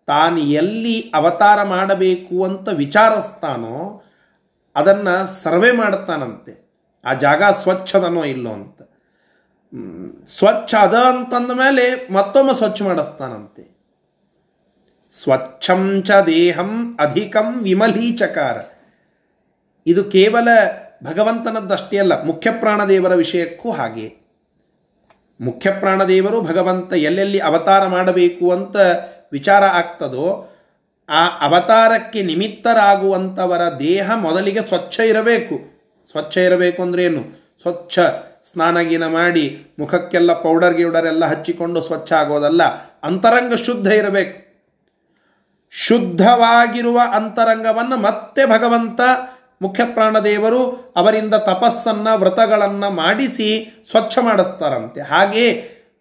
ತಾನು ಎಲ್ಲಿ ಅವತಾರ ಮಾಡಬೇಕು ಅಂತ ವಿಚಾರಿಸ್ತಾನೋ, ಅದನ್ನು ಸರ್ವೆ ಮಾಡ್ತಾನಂತೆ. ಆ ಜಾಗ ಸ್ವಚ್ಛದನೋ ಇಲ್ಲೋ ಅಂತ. ಸ್ವಚ್ಛ ಅದ ಅಂತಂದ ಮೇಲೆ ಮತ್ತೊಮ್ಮೆ ಸ್ವಚ್ಛ ಮಾಡಿಸ್ತಾನಂತೆ. ಸ್ವಚ್ಛಂಚ ದೇಹಂ ಅಧಿಕಂ ವಿಮಲೀಚಕಾರ. ಇದು ಕೇವಲ ಭಗವಂತನದ್ದಷ್ಟೇ ಅಲ್ಲ, ಮುಖ್ಯ ಪ್ರಾಣದೇವರ ವಿಷಯಕ್ಕೂ ಹಾಗೆ. ಮುಖ್ಯ ಪ್ರಾಣದೇವರು ಭಗವಂತ ಎಲ್ಲೆಲ್ಲಿ ಅವತಾರ ಮಾಡಬೇಕು ಅಂತ ವಿಚಾರ ಆಗ್ತದೋ, ಆ ಅವತಾರಕ್ಕೆ ನಿಮಿತ್ತರಾಗುವಂಥವರ ದೇಹ ಮೊದಲಿಗೆ ಸ್ವಚ್ಛ ಇರಬೇಕು. ಸ್ವಚ್ಛ ಇರಬೇಕು ಅಂದ್ರೆ ಏನು? ಸ್ವಚ್ಛ ಸ್ನಾನಗಿನ ಮಾಡಿ ಮುಖಕ್ಕೆಲ್ಲ ಪೌಡರ್ ಗಿವ್ಡರ್ ಎಲ್ಲ ಹಚ್ಚಿಕೊಂಡು ಸ್ವಚ್ಛ ಆಗೋದಲ್ಲ, ಅಂತರಂಗ ಶುದ್ಧ ಇರಬೇಕು. ಶುದ್ಧವಾಗಿರುವ ಅಂತರಂಗವನ್ನು ಮತ್ತೆ ಭಗವಂತ ಮುಖ್ಯ ಪ್ರಾಣದೇವರು ಅವರಿಂದ ತಪಸ್ಸನ್ನ, ವ್ರತಗಳನ್ನು ಮಾಡಿಸಿ ಸ್ವಚ್ಛ ಮಾಡಿಸ್ತಾರಂತೆ. ಹಾಗೆ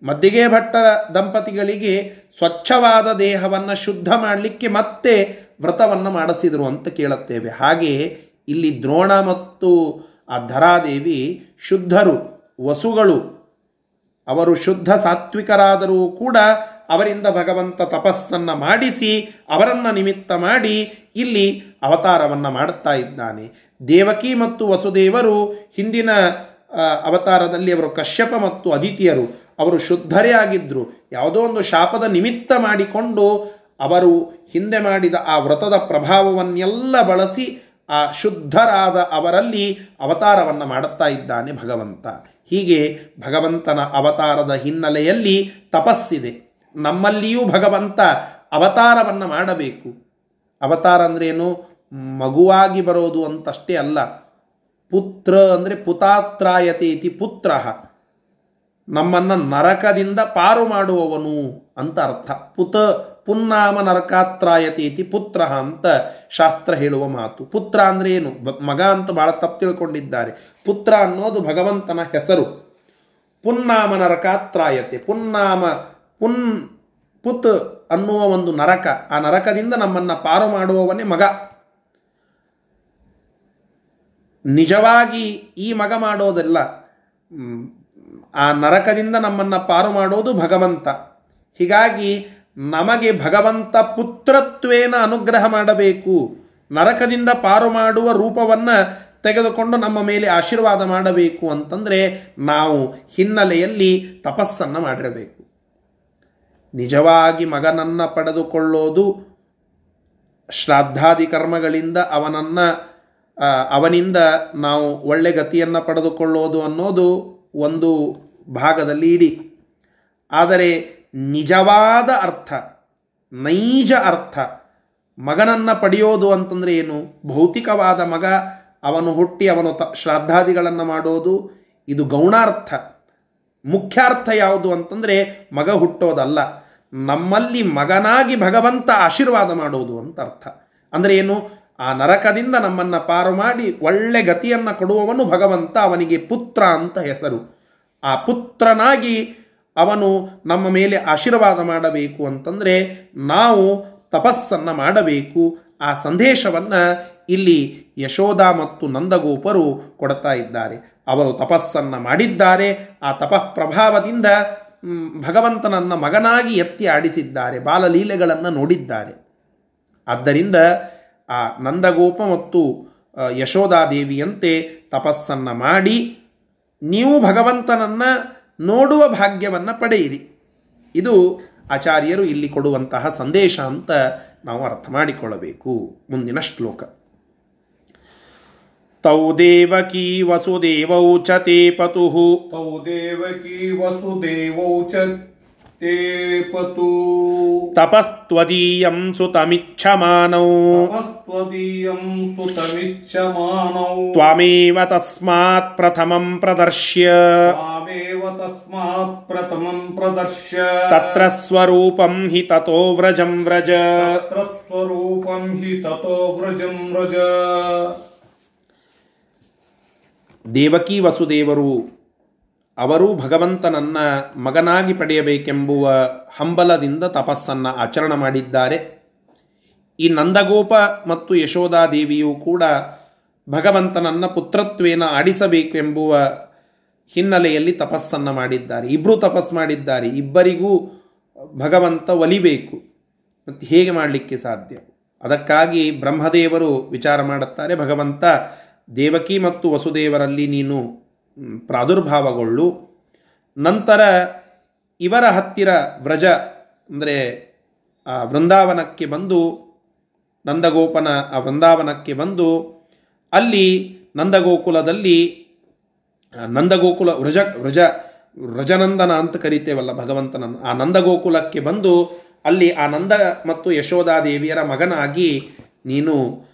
ಮದ್ದಿಗೆ ಭಟ್ಟರ ದಂಪತಿಗಳಿಗೆ ಸ್ವಚ್ಛವಾದ ದೇಹವನ್ನು ಶುದ್ಧ ಮಾಡಲಿಕ್ಕೆ ಮತ್ತೆ ವ್ರತವನ್ನು ಮಾಡಿಸಿದರು ಅಂತ ಕೇಳುತ್ತೇವೆ. ಹಾಗೆ ಇಲ್ಲಿ ದ್ರೋಣ ಮತ್ತು ಆ ಧರಾದೇವಿ ಶುದ್ಧರು, ವಸುಗಳು. ಅವರು ಶುದ್ಧ ಸಾತ್ವಿಕರಾದರೂ ಕೂಡ ಅವರಿಂದ ಭಗವಂತ ತಪಸ್ಸನ್ನು ಮಾಡಿಸಿ, ಅವರನ್ನು ನಿಮಿತ್ತ ಮಾಡಿ ಇಲ್ಲಿ ಅವತಾರವನ್ನು ಮಾಡುತ್ತಾ ಇದ್ದಾನೆ. ದೇವಕಿ ಮತ್ತು ವಸುದೇವರು ಹಿಂದಿನ ಅವತಾರದಲ್ಲಿ ಅವರು ಕಶ್ಯಪ ಮತ್ತು ಅದಿತಿಯರು ಅವರು ಶುದ್ಧರೇ ಆಗಿದ್ದರು ಯಾವುದೋ ಒಂದು ಶಾಪದ ನಿಮಿತ್ತ ಮಾಡಿಕೊಂಡು ಅವರು ಹಿಂದೆ ಮಾಡಿದ ಆ ವ್ರತದ ಪ್ರಭಾವವನ್ನೆಲ್ಲ ಬಳಸಿ ಆ ಶುದ್ಧರಾದ ಅವರಲ್ಲಿ ಅವತಾರವನ್ನು ಮಾಡುತ್ತಾ ಇದ್ದಾನೆ ಭಗವಂತ. ಹೀಗೆ ಭಗವಂತನ ಅವತಾರದ ಹಿನ್ನೆಲೆಯಲ್ಲಿ ತಪಸ್ಸಿದೆ. ನಮ್ಮಲ್ಲಿಯೂ ಭಗವಂತ ಅವತಾರವನ್ನು ಮಾಡಬೇಕು. ಅವತಾರ ಅಂದ್ರೇನು ಮಗುವಾಗಿ ಬರೋದು ಅಂತಷ್ಟೇ ಅಲ್ಲ. ಪುತ್ರ ಅಂದರೆ ಪುತಾತ್ರಾಯತೆ ಇತಿ ಪುತ್ರ. ನಮ್ಮನ್ನು ನರಕದಿಂದ ಪಾರು ಮಾಡುವವನು ಅಂತ ಅರ್ಥ. ಪುತ ಪುನ್ನಾಮ ನರಕಾತ್ರಾಯತಿ ಇತಿ ಪುತ್ರ ಅಂತ ಶಾಸ್ತ್ರ ಹೇಳುವ ಮಾತು. ಪುತ್ರ ಅಂದರೆ ಏನು? ಮಗ ಅಂತ ಭಾಳ ತಪ್ಪು ತಿಳ್ಕೊಂಡಿದ್ದಾರೆ. ಪುತ್ರ ಅನ್ನೋದು ಭಗವಂತನ ಹೆಸರು. ಪುನ್ನಾಮ ನರಕಾತ್ರಾಯತೆ. ಪುನ್ನಾಮ ಪುನ್ ಪುತ್ ಅನ್ನುವ ಒಂದು ನರಕ. ಆ ನರಕದಿಂದ ನಮ್ಮನ್ನು ಪಾರು ಮಾಡುವವನೇ ಮಗ. ನಿಜವಾಗಿ ಈ ಮಗ ಮಾಡೋದಲ್ಲ. ಆ ನರಕದಿಂದ ನಮ್ಮನ್ನು ಪಾರು ಮಾಡೋದು ಭಗವಂತ. ಹೀಗಾಗಿ ನಮಗೆ ಭಗವಂತ ಪುತ್ರತ್ವೇನ ಅನುಗ್ರಹ ಮಾಡಬೇಕು. ನರಕದಿಂದ ಪಾರು ಮಾಡುವ ರೂಪವನ್ನು ತೆಗೆದುಕೊಂಡು ನಮ್ಮ ಮೇಲೆ ಆಶೀರ್ವಾದ ಮಾಡಬೇಕು ಅಂತಂದರೆ ನಾವು ಹಿನ್ನೆಲೆಯಲ್ಲಿ ತಪಸ್ಸನ್ನು ಮಾಡಿರಬೇಕು. ನಿಜವಾಗಿ ಮಗನನ್ನು ಪಡೆದುಕೊಳ್ಳೋದು ಶ್ರಾದ್ದಾದಿ ಕರ್ಮಗಳಿಂದ ಅವನನ್ನು ಅವನಿಂದ ನಾವು ಒಳ್ಳೆ ಗತಿಯನ್ನು ಪಡೆದುಕೊಳ್ಳೋದು ಅನ್ನೋದು ಒಂದು ಭಾಗದಲ್ಲಿ ಇಡಿ. ಆದರೆ ನಿಜವಾದ ಅರ್ಥ, ನೈಜ ಅರ್ಥ. ಮಗನನ್ನು ಪಡೆಯೋದು ಅಂತಂದರೆ ಏನು? ಭೌತಿಕವಾದ ಮಗ, ಅವನು ಹುಟ್ಟಿ ಅವನು ತ, ಶ್ರಾದ್ದಾದಿಗಳನ್ನು ಮಾಡೋದು, ಇದು ಗೌಣಾರ್ಥ. ಮುಖ್ಯಾರ್ಥ ಯಾವುದು ಅಂತಂದರೆ ಮಗ ಹುಟ್ಟೋದಲ್ಲ. ನಮ್ಮಲ್ಲಿ ಮಗನಾಗಿ ಭಗವಂತ ಆಶೀರ್ವಾದ ಮಾಡೋದು ಅಂತ ಅರ್ಥ. ಅಂದರೆ ಏನು? ಆ ನರಕದಿಂದ ನಮ್ಮನ್ನು ಪಾರು ಮಾಡಿ ಒಳ್ಳೆ ಗತಿಯನ್ನು ಕೊಡುವವನು ಭಗವಂತ, ಅವನಿಗೆ ಪುತ್ರ ಅಂತ ಹೆಸರು. ಆ ಪುತ್ರನಾಗಿ ಅವನು ನಮ್ಮ ಮೇಲೆ ಆಶೀರ್ವಾದ ಮಾಡಬೇಕು ಅಂತಂದರೆ ನಾವು ತಪಸ್ಸನ್ನು ಮಾಡಬೇಕು. ಆ ಸಂದೇಶವನ್ನು ಇಲ್ಲಿ ಯಶೋಧ ಮತ್ತು ನಂದಗೋಪರು ಕೊಡ್ತಾ ಇದ್ದಾರೆ. ಅವರು ತಪಸ್ಸನ್ನು ಮಾಡಿದ್ದಾರೆ. ಆ ತಪಃ ಪ್ರಭಾವದಿಂದ ಭಗವಂತನನ್ನು ಮಗನಾಗಿ ಎತ್ತಿ ಆಡಿಸಿದ್ದಾರೆ. ಬಾಲಲೀಲೆಗಳನ್ನು ನೋಡಿದ್ದಾರೆ. ಆದ್ದರಿಂದ ಆ ನಂದಗೋಪ ಮತ್ತು ಯಶೋಧಾದೇವಿಯಂತೆ ತಪಸ್ಸನ್ನು ಮಾಡಿ, ನೀವು ಭಗವಂತನನ್ನು ನೋಡುವ ಭಾಗ್ಯವನ್ನು ಪಡೆಯಿರಿ. ಇದು ಆಚಾರ್ಯರು ಇಲ್ಲಿ ಕೊಡುವಂತಹ ಸಂದೇಶ ಅಂತ ನಾವು ಅರ್ಥ ಮಾಡಿಕೊಳ್ಳಬೇಕು. ಮುಂದಿನ ಶ್ಲೋಕ. ತೌ ದೇವಕಿ ವಸುದೇವೌ ಚ ತೇ ಪತು. ತೌ ದೇವಕಿ ವಸುದೇವೌ ಚ ತೇ ಪತು. ತಪಸ್ತ್ವದೀಯಂ ಸುತಮಿಚ್ಛಮಾನೌ. ತಪಸ್ತ್ವದೀಯಂ ಸುತಮಿಚ್ಛಮಾನೌ. ತ್ವಮೇವ ತಸ್ಮಾತ್ ಪ್ರಥಮಂ ಪ್ರದರ್ಶ್ಯ. त्वामेव तस्मात् प्रथमं प्रदर्श्य ತತ್ರ ಸ್ವರೂಪಂ ಹಿ ತಥೋ ವ್ರಜಂ ವ್ರಜ तत्र स्वरूपं हि ततो व्रजं व्रज ದೇವಕಿ ವಸುದೇವರು ಅವರು ಭಗವಂತನನ್ನ ಮಗನಾಗಿ ಪಡೆಯಬೇಕೆಂಬುವ ಹಂಬಲದಿಂದ ತಪಸ್ಸನ್ನು ಆಚರಣೆ ಮಾಡಿದ್ದಾರೆ ಈ ನಂದಗೋಪ ಮತ್ತು ಯಶೋಧಾದೇವಿಯು ಕೂಡ ಭಗವಂತನನ್ನ ಪುತ್ರತ್ವೇನ ಆಡಿಸಬೇಕೆಂಬುವ ಹಿನ್ನೆಲೆಯಲ್ಲಿ ತಪಸ್ಸನ್ನು ಮಾಡಿದ್ದಾರೆ. ಇಬ್ಬರೂ ತಪಸ್ ಮಾಡಿದ್ದಾರೆ. ಇಬ್ಬರಿಗೂ ಭಗವಂತ ಒಲಿಬೇಕು. ಮತ್ತು ಹೇಗೆ ಮಾಡಲಿಕ್ಕೆ ಸಾಧ್ಯ? ಅದಕ್ಕಾಗಿ ಬ್ರಹ್ಮದೇವರು ವಿಚಾರ ಮಾಡುತ್ತಾರೆ, ಭಗವಂತ, ದೇವಕಿ ಮತ್ತು ವಸುದೇವರಲ್ಲಿ ನೀನು ಪ್ರಾದುರ್ಭಾವಗೊಳ್ಳು. ನಂತರ ಇವರ ಹತ್ತಿರ ವ್ರಜ, ಅಂದರೆ, ಆ ವೃಂದಾವನಕ್ಕೆ ಬಂದು, ನಂದಗೋಪನ, ಆ ವೃಂದಾವನಕ್ಕೆ ಬಂದು, ಅಲ್ಲಿ ನಂದಗೋಕುಲದಲ್ಲಿ ನಂದಗೋಕುಲ ವೃಜ ವೃಜ ವ್ರಜನಂದನ ಅಂತ ಕರಿತೇವಲ್ಲ ಭಗವಂತನನ್ನು. ಆ ನಂದಗೋಕುಲಕ್ಕೆ ಬಂದು ಅಲ್ಲಿ ಆ ನಂದ ಮತ್ತು ಯಶೋಧಾದೇವಿಯರ ಮಗನಾಗಿ ನೀನು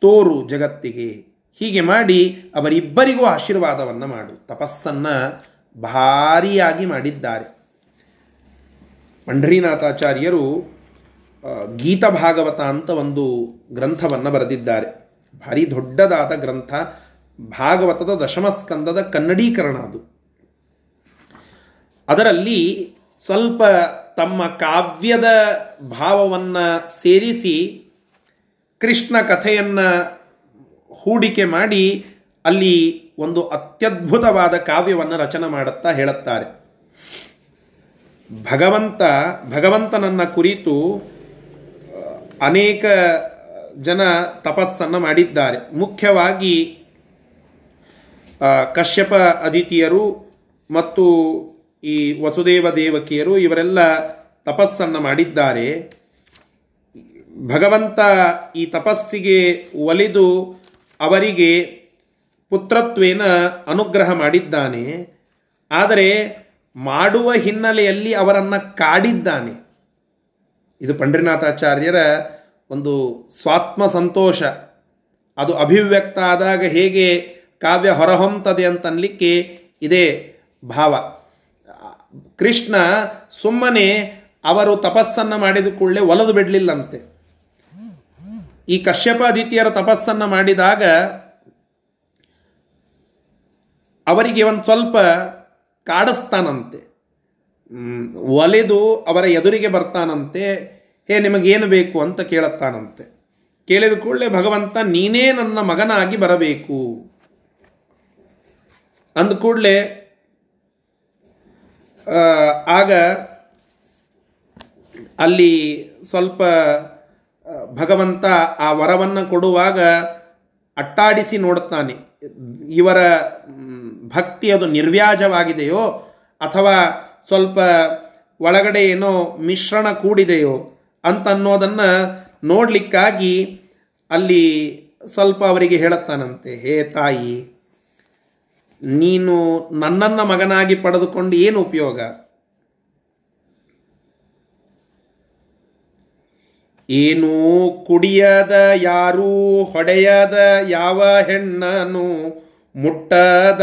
ತೋರು ಜಗತ್ತಿಗೆ. ಹೀಗೆ ಮಾಡಿ ಅವರಿಬ್ಬರಿಗೂ ಆಶೀರ್ವಾದವನ್ನು ಮಾಡು. ತಪಸ್ಸನ್ನು ಭಾರಿಯಾಗಿ ಮಾಡಿದ್ದಾರೆ. ಪಂಢರೀನಾಥಾಚಾರ್ಯರು ಗೀತಭಾಗವತ ಗೀತ ಭಾಗವತ ಅಂತ ಒಂದು ಗ್ರಂಥವನ್ನು ಬರೆದಿದ್ದಾರೆ. ಭಾರಿ ದೊಡ್ಡದಾದ ಗ್ರಂಥ. ಭಾಗವತದ ದಶಮಸ್ಕಂದದ ಕನ್ನಡೀಕರಣ ಅದು. ಅದರಲ್ಲಿ ಸ್ವಲ್ಪ ತಮ್ಮ ಕಾವ್ಯದ ಭಾವವನ್ನು ಸೇರಿಸಿ ಕೃಷ್ಣ ಕಥೆಯನ್ನು ಹೂಡಿಕೆ ಮಾಡಿ ಅಲ್ಲಿ ಒಂದು ಅತ್ಯದ್ಭುತವಾದ ಕಾವ್ಯವನ್ನು ರಚನೆ ಮಾಡುತ್ತಾ ಹೇಳುತ್ತಾರೆ. ಭಗವಂತ, ಭಗವಂತನನ್ನ ಕುರಿತು ಅನೇಕ ಜನ ತಪಸ್ಸನ್ನು ಮಾಡಿದ್ದಾರೆ. ಮುಖ್ಯವಾಗಿ ಕಶ್ಯಪ ಅದಿತಿಯರು ಮತ್ತು ಈ ವಸುದೇವ ದೇವಕಿಯರು ಇವರೆಲ್ಲ ತಪಸ್ಸನ್ನು ಮಾಡಿದ್ದಾರೆ. ಭಗವಂತ ಈ ತಪಸ್ಸಿಗೆ ಒಲಿದು ಅವರಿಗೆ ಪುತ್ರತ್ವೇನ ಅನುಗ್ರಹ ಮಾಡಿದ್ದಾನೆ. ಆದರೆ ಮಾಡುವ ಹಿನ್ನೆಲೆಯಲ್ಲಿ ಅವರನ್ನು ಕಾಡಿದ್ದಾನೆ. ಇದು ಪಂಡ್ರಿನಾಥಾಚಾರ್ಯರ ಒಂದು ಸ್ವಾತ್ಮ ಸಂತೋಷ. ಅದು ಅಭಿವ್ಯಕ್ತ ಆದಾಗ ಹೇಗೆ ಕಾವ್ಯ ಹೊರಹೊಮ್ತದೆ ಅಂತನ್ಲಿಕ್ಕೆ ಇದೇ ಭಾವ. ಕೃಷ್ಣ ಸುಮ್ಮನೆ ಅವರು ತಪಸ್ಸನ್ನು ಮಾಡಿದ ಕೂಡಲೇ ಒಲದು ಬಿಡಲಿಲ್ಲಂತೆ. ಈ ಕಶ್ಯಪ ಅದಿತಿಯರ ತಪಸ್ಸನ್ನು ಮಾಡಿದಾಗ ಅವರಿಗೆ ಒಂದು ಸ್ವಲ್ಪ ಕಾಡಿಸ್ತಾನಂತೆ. ಒಲೆದು ಅವರ ಎದುರಿಗೆ ಬರ್ತಾನಂತೆ. ಹೇ, ನಿಮಗೇನು ಬೇಕು ಅಂತ ಕೇಳುತ್ತಾನಂತೆ. ಕೇಳಿದ ಕೂಡಲೇ ಭಗವಂತ, ನೀನೇ ನನ್ನ ಮಗನಾಗಿ ಬರಬೇಕು. ಅಂದ ಕೂಡಲೇ ಆಗ ಅಲ್ಲಿ ಸ್ವಲ್ಪ ಭಗವಂತ ಆ ವರವನ್ನು ಕೊಡುವಾಗ ಅಟ್ಟಾಡಿಸಿ ನೋಡುತ್ತಾನೆ. ಇವರ ಭಕ್ತಿ ಅದು ನಿರ್ವ್ಯಾಜವಾಗಿದೆಯೋ, ಅಥವಾ ಸ್ವಲ್ಪ ಒಳಗಡೆ ಏನೋ ಮಿಶ್ರಣ ಕೂಡಿದೆಯೋ ಅಂತನ್ನೋದನ್ನು ನೋಡಲಿಕ್ಕಾಗಿ ಅಲ್ಲಿ ಸ್ವಲ್ಪ ಅವರಿಗೆ ಹೇಳುತ್ತಾನಂತೆ, ಹೇ ತಾಯಿ ನೀನು ನನ್ನನ್ನು ಮಗನಾಗಿ ಪಡೆದುಕೊಂಡು ಏನು ಉಪಯೋಗ? ಏನೂ ಕುಡಿಯದ ಯಾರೂ ಹೊಡೆಯದ ಯಾವ ಹೆಣ್ಣನು ಮುಟ್ಟದ?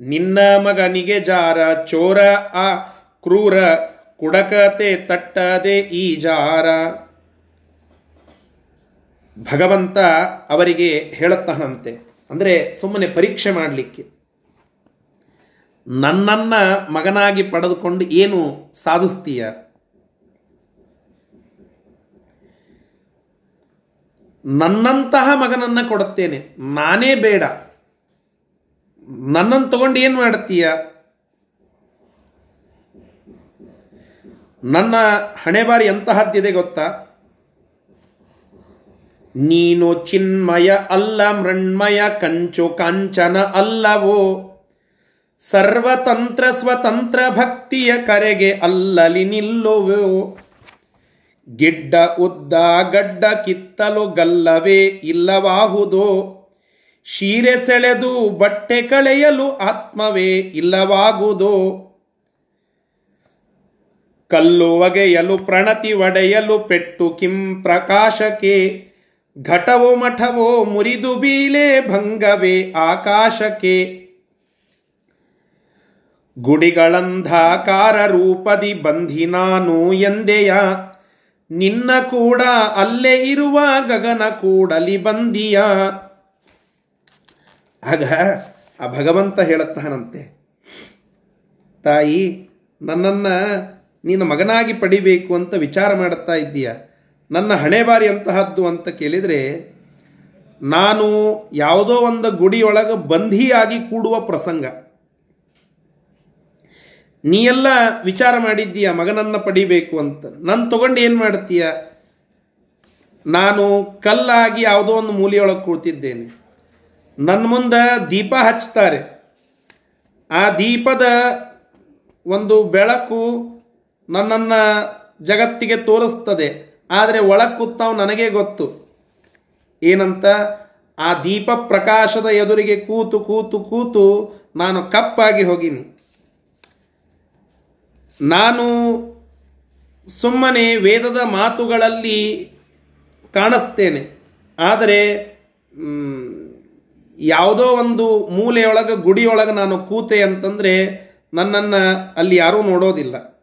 ನಿನ್ನ ಮಗನಿಗೆ ಜಾರ ಚೋರ ಆ ಕ್ರೂರ ಕುಡಕತೆ ತಟ್ಟದೆ ಈ ಜಾರ? ಭಗವಂತ ಅವರಿಗೆ ಹೇಳುತ್ತಾನಂತೆ ಅಂದರೆ ಸುಮ್ಮನೆ ಪರೀಕ್ಷೆ ಮಾಡಲಿಕ್ಕೆ. ನನ್ನನ್ನ ಮಗನಾಗಿ ಪಡೆದುಕೊಂಡು ಏನು ಸಾಧಿಸ್ತೀಯ? ನನ್ನಂತಹ ಮಗನನ್ನ ಕೊಡುತ್ತೇನೆ. ನಾನೇ ಬೇಡ. ನನ್ನನ್ನು ತಗೊಂಡು ಏನು ಮಾಡ್ತೀಯ? ನನ್ನ ಹಣೆ ಬಾರಿ ಎಂತಹದ್ದಿದೆ ಗೊತ್ತಾ? ನೀನು ಚಿನ್ಮಯ ಅಲ್ಲ, ಮೃಣ್ಮಯ ಕಂಚು ಕಾಂಚನ ಅಲ್ಲವೋ? ಸರ್ವತಂತ್ರ ಸ್ವತಂತ್ರ ಭಕ್ತಿಯ ಕರೆಗೆ ಅಲ್ಲಲಿ ನಿಲ್ಲುವೋ. ಗಿಡ್ಡ ಉದ್ದ ಗಡ್ಡ ಕಿತ್ತಲು ಗಲ್ಲವೇ ಇಲ್ಲವಾಹುದೋ? ಶೀರೆ ಸೆಳೆದು ಬಟ್ಟೆ ಕಳೆಯಲು ಆತ್ಮವೇ ಇಲ್ಲವಾಗುವುದೋ ಕಲ್ಲು ಒಗೆಯಲು ಪ್ರಣತಿ ಒಡೆಯಲು ಪೆಟ್ಟು ಕಿಂ ಪ್ರಕಾಶಕ್ಕೆ ಘಟವೋ ಮಠವೋ ಮುರಿದು ಬೀಲೆ ಭಂಗವೇ ಆಕಾಶಕ್ಕೆ. ಗುಡಿಗಳಂಧಾಕಾರ ರೂಪದಿ ಬಂಧಿ ನಾನು ಎಂದೆಯ, ನಿನ್ನ ಕೂಡ ಅಲ್ಲೇ ಇರುವ ಗಗನ ಕೂಡಲಿ ಬಂದಿಯ. ಆಗ ಆ ಭಗವಂತ ಹೇಳುತ್ತಾನಂತೆ, ತಾಯಿ, ನನ್ನನ್ನು ನೀನು ಮಗನಾಗಿ ಪಡಿಬೇಕು ಅಂತ ವಿಚಾರ ಮಾಡುತ್ತಾ ಇದ್ದೀಯ. ನನ್ನ ಹಣೆ ಬಾರಿ ಅಂತಹದ್ದು ಅಂತ ಕೇಳಿದರೆ, ನಾನು ಯಾವುದೋ ಒಂದು ಗುಡಿಯೊಳಗೆ ಬಂಧಿಯಾಗಿ ಕೂಡುವ ಪ್ರಸಂಗ. ನೀ ಎಲ್ಲ ವಿಚಾರ ಮಾಡಿದ್ದೀಯ, ಮಗನನ್ನು ಪಡಿಬೇಕು ಅಂತ. ನಾನು ತಗೊಂಡು ಏನು ಮಾಡ್ತೀಯ? ನಾನು ಕಲ್ಲಾಗಿ ಯಾವುದೋ ಒಂದು ಮೂಲೆಯೊಳಗೆ ಕೂಳ್ತಿದ್ದೇನೆ ನನ್ನ ಮುಂದೆ ದೀಪ ಹಚ್ತಾರೆ. ಆ ದೀಪದ ಒಂದು ಬೆಳಕು ನನ್ನನ್ನು ಜಗತ್ತಿಗೆ ತೋರಿಸ್ತದೆ. ಆದರೆ ಒಳಗೆ ಕೂತಾವ್ ನನಗೆ ಗೊತ್ತು. ಏನಂತ? ಆ ದೀಪ ಪ್ರಕಾಶದ ಎದುರಿಗೆ ಕೂತು ಕೂತು ಕೂತು ನಾನು ಕಪ್ಪಾಗಿ ಹೋಗಿನಿ. ನಾನು ಸುಮ್ಮನೆ ವೇದದ ಮಾತುಗಳಲ್ಲಿ ಕಾಣಿಸ್ತೇನೆ. ಆದರೆ ಯಾವುದೋ ಒಂದು ಮೂಲೆಯೊಳಗೆ, ಗುಡಿಯೊಳಗೆ ನಾನು ಕೂತೆ ಅಂತಂದರೆ ನನ್ನನ್ನು ಅಲ್ಲಿ ಯಾರೂ ನೋಡೋದಿಲ್ಲ.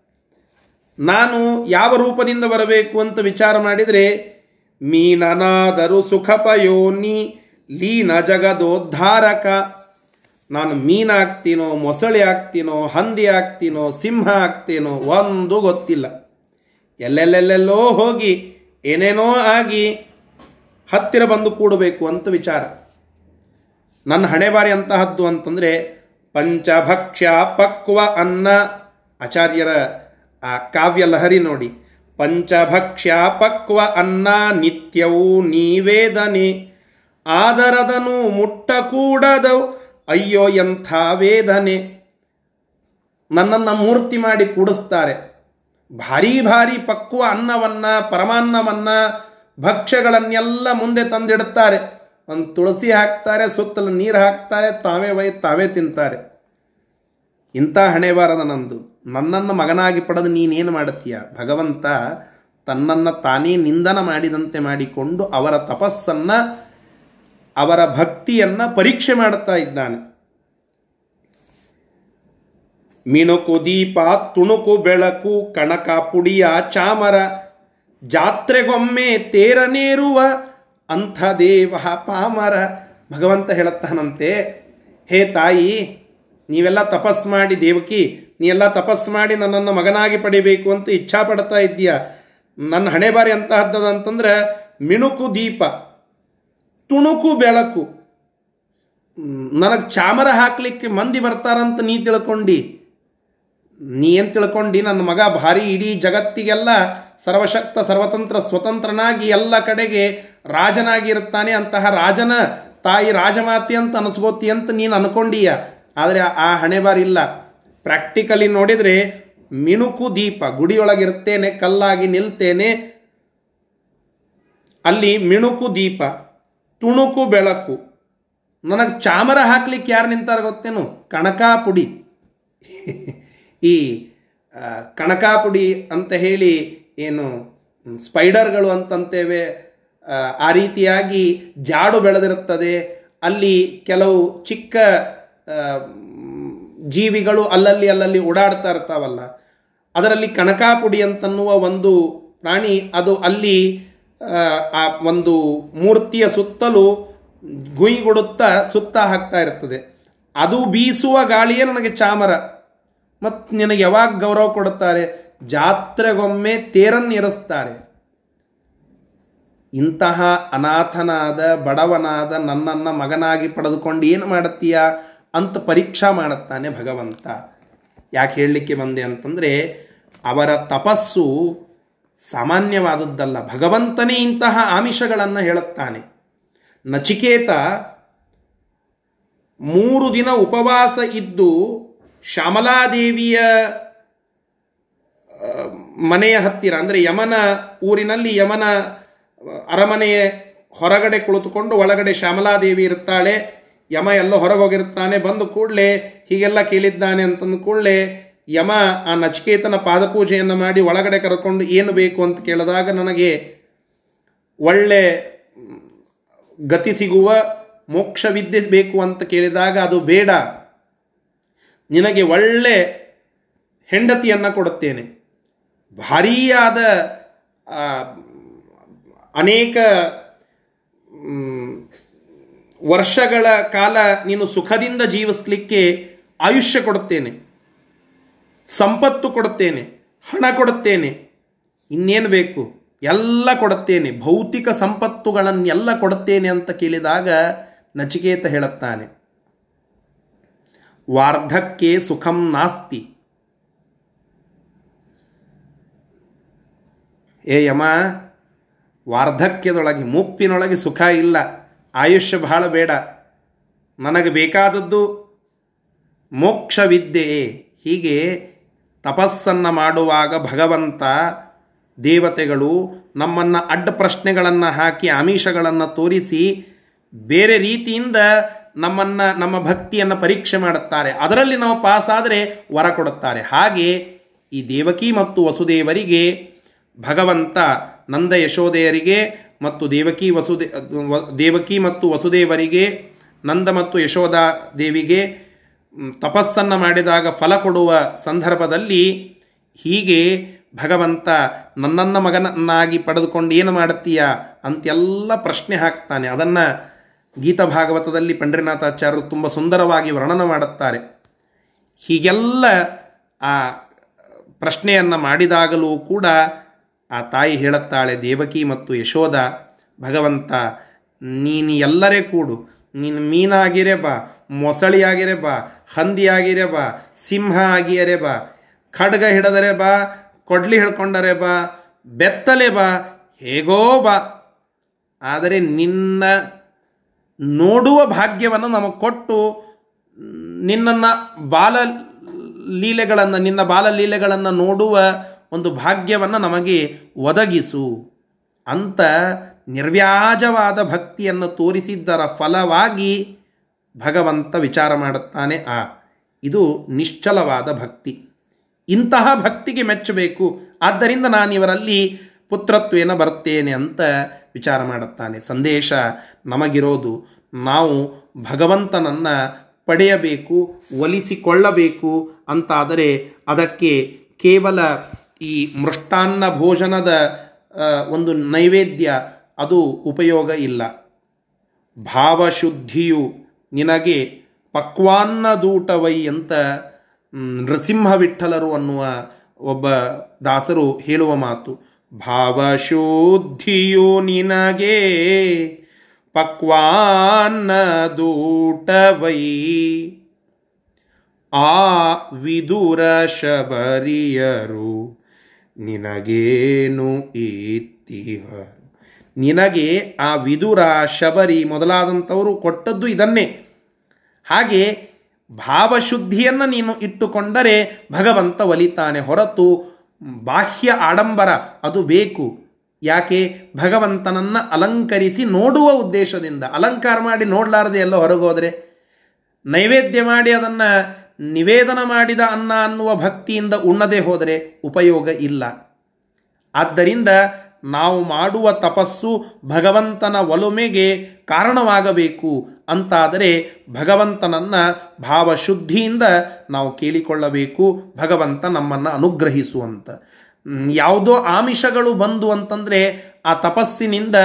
ನಾನು ಯಾವ ರೂಪದಿಂದ ಬರಬೇಕು ಅಂತ ವಿಚಾರ ಮಾಡಿದರೆ, ಮೀನನಾದರೂ ಸುಖಪಯೋನಿ ಲೀನ ಜಗದೋದ್ಧಾರಕ. ನಾನು ಮೀನಾಗ್ತೀನೋ, ಮೊಸಳೆ ಆಗ್ತೀನೋ, ಹಂದಿ ಆಗ್ತೀನೋ, ಸಿಂಹ ಆಗ್ತೀನೋ, ಒಂದು ಗೊತ್ತಿಲ್ಲ. ಎಲ್ಲೆಲ್ಲೆಲ್ಲೆಲ್ಲೋ ಹೋಗಿ, ಏನೇನೋ ಆಗಿ ಹತ್ತಿರ ಬಂದು ಕೂಡಬೇಕು ಅಂತ ವಿಚಾರ. ನನ್ನ ಹಣೆ ಬಾರಿ ಅಂತಹದ್ದು ಅಂತಂದರೆ, ಪಂಚಭಕ್ಷ್ಯ ಪಕ್ವ ಅನ್ನ. ಆಚಾರ್ಯರ ಆ ಕಾವ್ಯ ಲಹರಿ ನೋಡಿ. ಪಂಚಭಕ್ಷ್ಯ ಪಕ್ವ ಅನ್ನ ನಿತ್ಯವೂ ನೀವೇದನೆ. ಆದರದನು ಮುಟ್ಟ ಕೂಡದವು ಅಯ್ಯೋ ಎಂಥ ವೇದನೆ. ನನ್ನನ್ನು ಮೂರ್ತಿ ಮಾಡಿ ಕೂಡಿಸ್ತಾರೆ. ಭಾರಿ ಭಾರಿ ಪಕ್ವ ಅನ್ನವನ್ನು, ಪರಮಾನ್ನವನ್ನು, ಭಕ್ಷ್ಯಗಳನ್ನೆಲ್ಲ ಮುಂದೆ ತಂದಿಡುತ್ತಾರೆ ಒಂದು ತುಳಸಿ ಹಾಕ್ತಾರೆ, ಸುತ್ತಲೂ ನೀರು ಹಾಕ್ತಾರೆ, ತಾವೇ ತಾವೇ ತಿಂತಾರೆ. ಇಂಥ ಹಣೆ ಬಾರದ ನಂದು. ನನ್ನನ್ನು ಮಗನಾಗಿ ಪಡೆದು ನೀನೇನು ಮಾಡುತ್ತೀಯ? ಭಗವಂತ ತನ್ನನ್ನು ತಾನೇ ನಿಂದನ ಮಾಡಿದಂತೆ ಮಾಡಿಕೊಂಡು ಅವರ ತಪಸ್ಸನ್ನು, ಅವರ ಭಕ್ತಿಯನ್ನು ಪರೀಕ್ಷೆ ಮಾಡುತ್ತಾ ಇದ್ದಾನೆ. ಮಿಣುಕು ದೀಪ, ತುಣುಕು ಬೆಳಕು, ಕಣಕ ಪುಡಿಯ ಚಾಮರ, ಜಾತ್ರೆಗೊಮ್ಮೆ ತೇರನೇರುವ ಅಂಥ ದೇವ ಪಾಮರ. ಭಗವಂತ ಹೇಳುತ್ತಾನಂತೆ, ಹೇ ತಾಯಿ ನೀವೆಲ್ಲ ತಪಸ್ ಮಾಡಿ, ದೇವಕಿ ನೀ ಎಲ್ಲ ತಪಸ್ ಮಾಡಿ ನನ್ನನ್ನು ಮಗನಾಗಿ ಪಡಿಬೇಕು ಅಂತ ಇಚ್ಛಾ ಪಡ್ತಾ ಇದ್ದೀಯ. ನನ್ನ ಹಣೆ ಬಾರಿ ಅಂತಹದ್ದದಂತಂದ್ರೆ ಮಿಣುಕು ದೀಪ, ತುಣುಕು ಬೆಳಕು. ನನಗೆ ಚಾಮರ ಹಾಕಲಿಕ್ಕೆ ಮಂದಿ ಬರ್ತಾರಂತ ನೀ ತಿಳ್ಕೊಂಡಿ. ನೀ ಏನು ತಿಳ್ಕೊಂಡು? ನನ್ನ ಮಗ ಭಾರಿ ಇಡೀ ಜಗತ್ತಿಗೆಲ್ಲ ಸರ್ವಶಕ್ತ, ಸರ್ವತಂತ್ರ, ಸ್ವತಂತ್ರನಾಗಿ ಎಲ್ಲ ಕಡೆಗೆ ರಾಜನಾಗಿರುತ್ತಾನೆ ಅಂತಹ ರಾಜನ ತಾಯಿ ರಾಜಮಾತಿ ಅಂತ ಅನಿಸ್ಬೋತಿ ಅಂತ ನೀನು ಅನ್ಕೊಂಡೀಯ. ಆದರೆ ಆ ಹಣೆ ಬಾರಿಲ್ಲ ಪ್ರಾಕ್ಟಿಕಲಿ ನೋಡಿದರೆ ಮಿಣುಕು ದೀಪ, ಗುಡಿಯೊಳಗಿರ್ತೇನೆ, ಕಲ್ಲಾಗಿ ನಿಲ್ತೇನೆ. ಅಲ್ಲಿ ಮಿಣುಕು ದೀಪ, ತುಣುಕು ಬೆಳಕು. ನನಗೆ ಚಾಮರ ಹಾಕ್ಲಿಕ್ಕೆ ಯಾರು ನಿಂತಾರ ಗೊತ್ತೇನು? ಕಣಕಾಪುಡಿ. ಈ ಕಣಕಾಪುಡಿ ಅಂತ ಹೇಳಿ ಏನು, ಸ್ಪೈಡರ್ಗಳು ಅಂತಂತೇವೆ ಆ ರೀತಿಯಾಗಿ ಜಾಡು ಬೆಳೆದಿರುತ್ತದೆ. ಅಲ್ಲಿ ಕೆಲವು ಚಿಕ್ಕ ಜೀವಿಗಳು ಅಲ್ಲಲ್ಲಿ ಅಲ್ಲಲ್ಲಿ ಓಡಾಡ್ತಾ ಇರ್ತಾವಲ್ಲ, ಅದರಲ್ಲಿ ಕನಕಾಪುಡಿ ಅಂತನ್ನುವ ಒಂದು ಪ್ರಾಣಿ, ಅದು ಅಲ್ಲಿ, ಆ ಒಂದು ಮೂರ್ತಿಯ ಸುತ್ತಲೂ ಗುಯ್ಗುಡುತ್ತಾ ಸುತ್ತ ಹಾಕ್ತಾ ಇರ್ತದೆ. ಅದು ಬೀಸುವ ಗಾಳಿಯೇ ನನಗೆ ಚಾಮರ. ಮತ್ತು ನಿನಗೆ ಯಾವಾಗ ಗೌರವ ಕೊಡುತ್ತಾರೆ? ಜಾತ್ರೆಗೊಮ್ಮೆ ತೇರನ್ನಿರಿಸ್ತಾರೆ ಇಂತಹ ಅನಾಥನಾದ, ಬಡವನಾದ ನನ್ನನ್ನು ಮಗನಾಗಿ ಪಡೆದುಕೊಂಡು ಏನು ಮಾಡುತ್ತೀಯ ಅಂತ ಪರೀಕ್ಷಾ ಮಾಡುತ್ತಾನೆ ಭಗವಂತ. ಯಾಕೆ ಹೇಳಲಿಕ್ಕೆ ಬಂದೆ ಅಂತಂದರೆ, ಅವರ ತಪಸ್ಸು ಸಾಮಾನ್ಯವಾದದ್ದಲ್ಲ. ಭಗವಂತನೇ ಇಂತಹ ಆಮಿಷಗಳನ್ನು ಹೇಳುತ್ತಾನೆ. ನಚಿಕೇತ ಮೂರು ದಿನ ಉಪವಾಸ ಇದ್ದು ಶ್ಯಾಮಲಾದೇವಿಯ ಮನೆಯ ಹತ್ತಿರ, ಅಂದರೆ ಯಮನ ಊರಿನಲ್ಲಿ ಯಮನ ಅರಮನೆಯ ಹೊರಗಡೆ ಕುಳಿತುಕೊಂಡು ಒಳಗಡೆ ಶ್ಯಾಮಲಾದೇವಿ ಇರುತ್ತಾಳೆ ಯಮ ಎಲ್ಲ ಹೊರಗೆ ಹೋಗಿರುತ್ತಾನೆ ಬಂದು ಕೂಡಲೇ ಹೀಗೆಲ್ಲ ಕೇಳಿದ್ದಾನೆ ಅಂತಂದು ಕೂಡಲೇ ಯಮ ಆ ನಚಿಕೇತನ ಪಾದಪೂಜೆಯನ್ನು ಮಾಡಿ ಒಳಗಡೆ ಕರ್ಕೊಂಡು ಏನು ಬೇಕು ಅಂತ ಕೇಳಿದಾಗ ನನಗೆ ಒಳ್ಳೆ ಗತಿ ಸಿಗುವ ಮೋಕ್ಷ ವಿದ್ಯೆ ಬೇಕು ಅಂತ ಕೇಳಿದಾಗ ಅದು ಬೇಡ. ನಿನಗೆ ಒಳ್ಳೆ ಹೆಂಡತಿಯನ್ನು ಕೊಡುತ್ತೇನೆ. ಭಾರೀಯಾದ ಅನೇಕ ವರ್ಷಗಳ ಕಾಲ ನೀನು ಸುಖದಿಂದ ಜೀವಿಸಲಿಕ್ಕೆ ಆಯುಷ್ಯ ಕೊಡುತ್ತೇನೆ, ಸಂಪತ್ತು ಕೊಡುತ್ತೇನೆ, ಹಣ ಕೊಡುತ್ತೇನೆ, ಇನ್ನೇನು ಬೇಕು? ಎಲ್ಲ ಕೊಡುತ್ತೇನೆ. ಭೌತಿಕ ಸಂಪತ್ತುಗಳನ್ನೆಲ್ಲ ಕೊಡುತ್ತೇನೆ ಅಂತ ಕೇಳಿದಾಗ ನಚಿಕೇತ ಹೇಳುತ್ತಾನೆ, ವಾರ್ಧಕ್ಕೆ ಸುಖಂ ನಾಸ್ತಿ. ಏ ಯಮ, ವಾರ್ಧಕ್ಯದೊಳಗೆ, ಮುಪ್ಪಿನೊಳಗೆ ಸುಖ ಇಲ್ಲ. ಆಯುಷ್ಯ ಬಹಳ ಬೇಡ. ನನಗೆ ಬೇಕಾದದ್ದು ಮೋಕ್ಷವಿದ್ಯೆಯೇ ಹೀಗೆ ತಪಸ್ಸನ್ನು ಮಾಡುವಾಗ ಭಗವಂತ ದೇವತೆಗಳು ನಮ್ಮನ್ನು ಅಡ್ಡ ಪ್ರಶ್ನೆಗಳನ್ನು ಹಾಕಿ ಆಮಿಷಗಳನ್ನು ತೋರಿಸಿ ಬೇರೆ ರೀತಿಯಿಂದ ನಮ್ಮನ್ನು, ನಮ್ಮ ಭಕ್ತಿಯನ್ನು ಪರೀಕ್ಷೆ ಮಾಡುತ್ತಾರೆ. ಅದರಲ್ಲಿ ನಾವು ಪಾಸ್ ಆದರೆ ವರ ಕೊಡುತ್ತಾರೆ. ಹಾಗೆ ಈ ದೇವಕಿ ಮತ್ತು ವಸುದೇವರಿಗೆ ಭಗವಂತ ನಂದ ಯಶೋದೆಯರಿಗೆ ಮತ್ತು ದೇವಕಿ ವಸುದೇ ದೇವಕಿ ಮತ್ತು ವಸುದೇವರಿಗೆ, ನಂದ ಮತ್ತು ಯಶೋಧ ದೇವಿಗೆ ತಪಸ್ಸನ್ನು ಮಾಡಿದಾಗ ಫಲ ಕೊಡುವ ಸಂದರ್ಭದಲ್ಲಿ ಹೀಗೆ ಭಗವಂತ ನನ್ನನ್ನ ಮಗನನ್ನಾಗಿ ಪಡೆದುಕೊಂಡು ಏನು ಮಾಡುತ್ತೀಯ ಅಂತೆಲ್ಲ ಪ್ರಶ್ನೆ ಹಾಕ್ತಾನೆ. ಅದನ್ನು ಗೀತಾ ಭಾಗವತದಲ್ಲಿ ಪಂಡ್ರಿನಾಥಾಚಾರ್ಯರು ತುಂಬ ಸುಂದರವಾಗಿ ವರ್ಣನ ಮಾಡುತ್ತಾರೆ. ಹೀಗೆಲ್ಲ ಆ ಪ್ರಶ್ನೆಯನ್ನು ಮಾಡಿದಾಗಲೂ ಕೂಡ ಆ ತಾಯಿ ಹೇಳುತ್ತಾಳೆ, ದೇವಕಿ ಮತ್ತು ಯಶೋಧ ಭಗವಂತ, ನೀನು ಎಲ್ಲರೇ ಕೂಡು. ನೀನು ಮೀನಾಗಿರೇ ಬಾ, ಮೊಸಳಿಯಾಗಿರೇ ಬಾ, ಹಂದಿಯಾಗಿರೇ ಬಾ, ಸಿಂಹ ಆಗಿಯರೇ ಬಾ, ಖಡ್ಗ ಹಿಡದರೆ ಬಾ, ಕೊಡ್ಲಿ ಹಿಡ್ಕೊಂಡರೆ ಬಾ, ಬೆತ್ತಲೆ ಬಾ, ಹೇಗೋ ಬಾ. ಆದರೆ ನಿನ್ನ ನೋಡುವ ಭಾಗ್ಯವನ್ನು ನಮಗೆ ಕೊಟ್ಟು ನಿನ್ನನ್ನು ಬಾಲ ಲೀಲೆಗಳನ್ನು, ನಿನ್ನ ಬಾಲಲೀಲೆಗಳನ್ನು ನೋಡುವ ಒಂದು ಭಾಗ್ಯವನ್ನು ನಮಗೆ ಒದಗಿಸು. ಅಂತ ನಿರ್ವ್ಯಾಜವಾದ ಭಕ್ತಿಯನ್ನು ತೋರಿಸಿದ್ದರ ಫಲವಾಗಿ ಭಗವಂತ ವಿಚಾರ ಮಾಡುತ್ತಾನೆ. ಆ, ಇದು ನಿಶ್ಚಲವಾದ ಭಕ್ತಿ. ಇಂತಹ ಭಕ್ತಿಗೆ ಮೆಚ್ಚಬೇಕು. ಆದ್ದರಿಂದ ನಾನು ಇವರಲ್ಲಿ ಪುತ್ರತ್ವೇನ ಬರ್ತೇನೆ ಅಂತ ವಿಚಾರ ಮಾಡುತ್ತಾನೆ. ಸಂದೇಶ ನಮಗಿರೋದು, ನಾವು ಭಗವಂತನನ್ನು ಪಡೆಯಬೇಕು, ಒಲಿಸಿಕೊಳ್ಳಬೇಕು ಅಂತಾದರೆ ಅದಕ್ಕೆ ಕೇವಲ ಈ ಮೃಷ್ಟಾನ್ನ ಭೋಜನದ ಒಂದು ನೈವೇದ್ಯ, ಅದು ಉಪಯೋಗ ಇಲ್ಲ. ಭಾವಶುದ್ಧಿಯು ನಿನಗೆ ಪಕ್ವಾನ್ನದೂಟವೈ ಅಂತ ನೃಸಿಂಹ ವಿಠಲರು ಅನ್ನುವ ಒಬ್ಬ ದಾಸರು ಹೇಳುವ ಮಾತು. ಭಾವಶುದ್ಧಿಯು ನಿನಗೆ ಪಕ್ವಾನ್ನದೂಟವೈ ಆ ವಿದುರ ಶಬರಿಯರು ನಿನಗೇನು ಇತ್ತಿಹ ನಿನಗೆ ಆ ವಿದುರ ಶಬರಿ ಮೊದಲಾದಂಥವರು ಕೊಟ್ಟದ್ದು ಇದನ್ನೇ. ಹಾಗೆ ಭಾವಶುದ್ಧಿಯನ್ನು ನೀನು ಇಟ್ಟುಕೊಂಡರೆ ಭಗವಂತ ಒಲಿತಾನೆ ಹೊರತು ಬಾಹ್ಯ ಆಡಂಬರ ಅದು ಬೇಕು. ಯಾಕೆ? ಭಗವಂತನನ್ನು ಅಲಂಕರಿಸಿ ನೋಡುವ ಉದ್ದೇಶದಿಂದ. ಅಲಂಕಾರ ಮಾಡಿ ನೋಡಲಾರದೆ ಎಲ್ಲ ಹೊರಗೋದರೆ. ನೈವೇದ್ಯ ಮಾಡಿ ಅದನ್ನು ನಿವೇದನ ಮಾಡಿದ ಅನ್ನ ಅನ್ನುವ ಭಕ್ತಿಯಿಂದ ಉಣ್ಣದೆ ಹೋದರೆ ಉಪಯೋಗ ಇಲ್ಲ. ಆದ್ದರಿಂದ ನಾವು ಮಾಡುವ ತಪಸ್ಸು ಭಗವಂತನ ಒಲುಮೆಗೆ ಕಾರಣವಾಗಬೇಕು. ಅಂತಾದರೆ ಭಗವಂತನನ್ನು ಭಾವಶುದ್ಧಿಯಿಂದ ನಾವು ಕೇಳಿಕೊಳ್ಳಬೇಕು. ಭಗವಂತ ನಮ್ಮನ್ನು ಅನುಗ್ರಹಿಸುವಂತ. ಯಾವುದೋ ಆಮಿಷಗಳು ಬಂದು ಅಂತಂದರೆ ಆ ತಪಸ್ಸಿನಿಂದ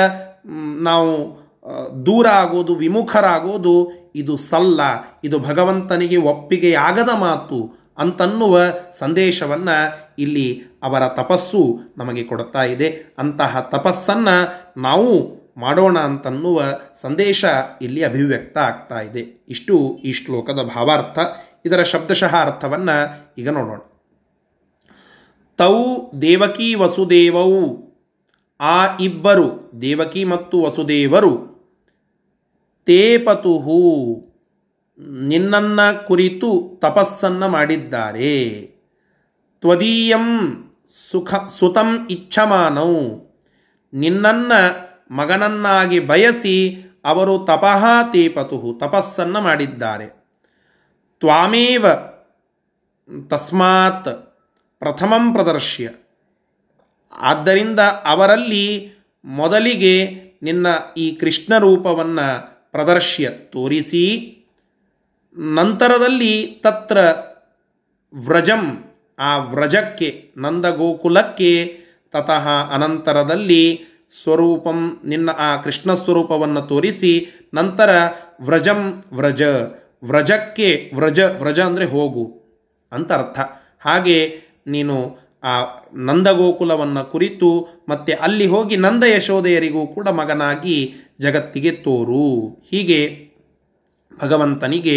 ನಾವು ದೂರ ಆಗೋದು ವಿಮುಖರಾಗೋದು, ಇದು ಸಲ್ಲ, ಇದು ಭಗವಂತನಿಗೆ ಒಪ್ಪಿಗೆಯಾಗದ ಮಾತು ಅಂತನ್ನುವ ಸಂದೇಶವನ್ನು ಇಲ್ಲಿ ಅವರ ತಪಸ್ಸು ನಮಗೆ ಕೊಡ್ತಾ ಇದೆ. ಅಂತಹ ತಪಸ್ಸನ್ನು ನಾವು ಮಾಡೋಣ ಅಂತನ್ನುವ ಸಂದೇಶ ಇಲ್ಲಿ ಅಭಿವ್ಯಕ್ತ ಆಗ್ತಾ ಇದೆ. ಇಷ್ಟು ಈ ಶ್ಲೋಕದ ಭಾವಾರ್ಥ. ಇದರ ಶಬ್ದಶಃ ಅರ್ಥವನ್ನು ಈಗ ನೋಡೋಣ. ತೌ ದೇವಕಿ ವಸುದೇವವು ಆ ಇಬ್ಬರು, ದೇವಕಿ ಮತ್ತು ವಸುದೇವರು ತೇಪತುಹು, ನಿನ್ನನ್ನ ಕುರಿತು ತಪಸ್ಸನ್ನು ಮಾಡಿದ್ದಾರೆ. ತ್ವದೀಯಂ ಸುಖ, ಸುತಂ ಇಚ್ಛಮಾನೌ, ನಿನ್ನನ್ನು ಮಗನನ್ನಾಗಿ ಬಯಸಿ ಅವರು ತಪಃ ತೇಪತುಹು, ತಪಸ್ಸನ್ನು ಮಾಡಿದ್ದಾರೆ. ತ್ವಾಮೇವ ತಸ್ಮಾತ್ ಪ್ರಥಮಂ ಪ್ರದರ್ಶ್ಯ. ಆದ್ದರಿಂದ ಅವರಲ್ಲಿ ಮೊದಲಿಗೆ ನಿನ್ನ ಈ ಕೃಷ್ಣ ರೂಪವನ್ನು ಪ್ರದರ್ಶ್ಯ ತೋರಿಸಿ. ನಂತರದಲ್ಲಿ ತತ್ರ ವ್ರಜಂ, ಆ ವ್ರಜಕ್ಕೆ ನಂದಗೋಕುಲಕ್ಕೆ ತತಃ ಅನಂತರದಲ್ಲಿ ಸ್ವರೂಪಂ, ನಿನ್ನ ಆ ಕೃಷ್ಣ ಸ್ವರೂಪವನ್ನು ತೋರಿಸಿ. ನಂತರ ವ್ರಜಂ ವ್ರಜ, ವ್ರಜಕ್ಕೆ ವ್ರಜ ವ್ರಜ ಅಂದರೆ ಹೋಗು ಅಂತ ಅರ್ಥ. ಹಾಗೆ ನೀನು ಆ ನಂದಗೋಕುಲವನ್ನು ಕುರಿತು ಮತ್ತೆ ಅಲ್ಲಿ ಹೋಗಿ ನಂದ ಯಶೋದೆಯರಿಗೂ ಕೂಡ ಮಗನಾಗಿ ಜಗತ್ತಿಗೆ ತೋರು. ಹೀಗೆ ಭಗವಂತನಿಗೆ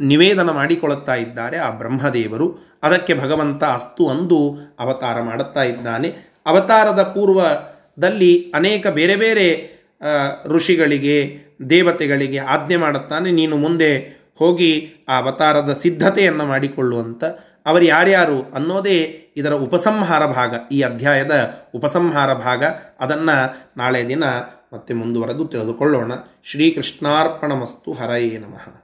ನಿವೇದನ ಮಾಡಿಕೊಳ್ಳುತ್ತಾ ಇದ್ದಾರೆ ಆ ಬ್ರಹ್ಮದೇವರು. ಅದಕ್ಕೆ ಭಗವಂತ ಅಸ್ತು ಅಂದು ಅವತಾರ ಮಾಡುತ್ತಾ ಇದ್ದಾನೆ. ಅವತಾರದ ಪೂರ್ವದಲ್ಲಿ ಅನೇಕ ಬೇರೆ ಬೇರೆ ಋಷಿಗಳಿಗೆ, ದೇವತೆಗಳಿಗೆ ಆಜ್ಞೆ ಮಾಡುತ್ತಾನೆ. ನೀನು ಮುಂದೆ ಹೋಗಿ ಆ ಅವತಾರದ ಸಿದ್ಧತೆಯನ್ನು ಮಾಡಿಕೊಳ್ಳುವಂಥ ಅವರು ಯಾರ್ಯಾರು ಅನ್ನೋದೇ ಇದರ ಉಪಸಂಹಾರ ಭಾಗ. ಈ ಅಧ್ಯಾಯದ ಉಪಸಂಹಾರ ಭಾಗ, ಅದನ್ನು ನಾಳೆ ದಿನ ಮತ್ತೆ ಮುಂದುವರೆದು ತಿಳಿದುಕೊಳ್ಳೋಣ. ಶ್ರೀಕೃಷ್ಣಾರ್ಪಣಮಸ್ತು ಹರಯೇ ನಮಃ.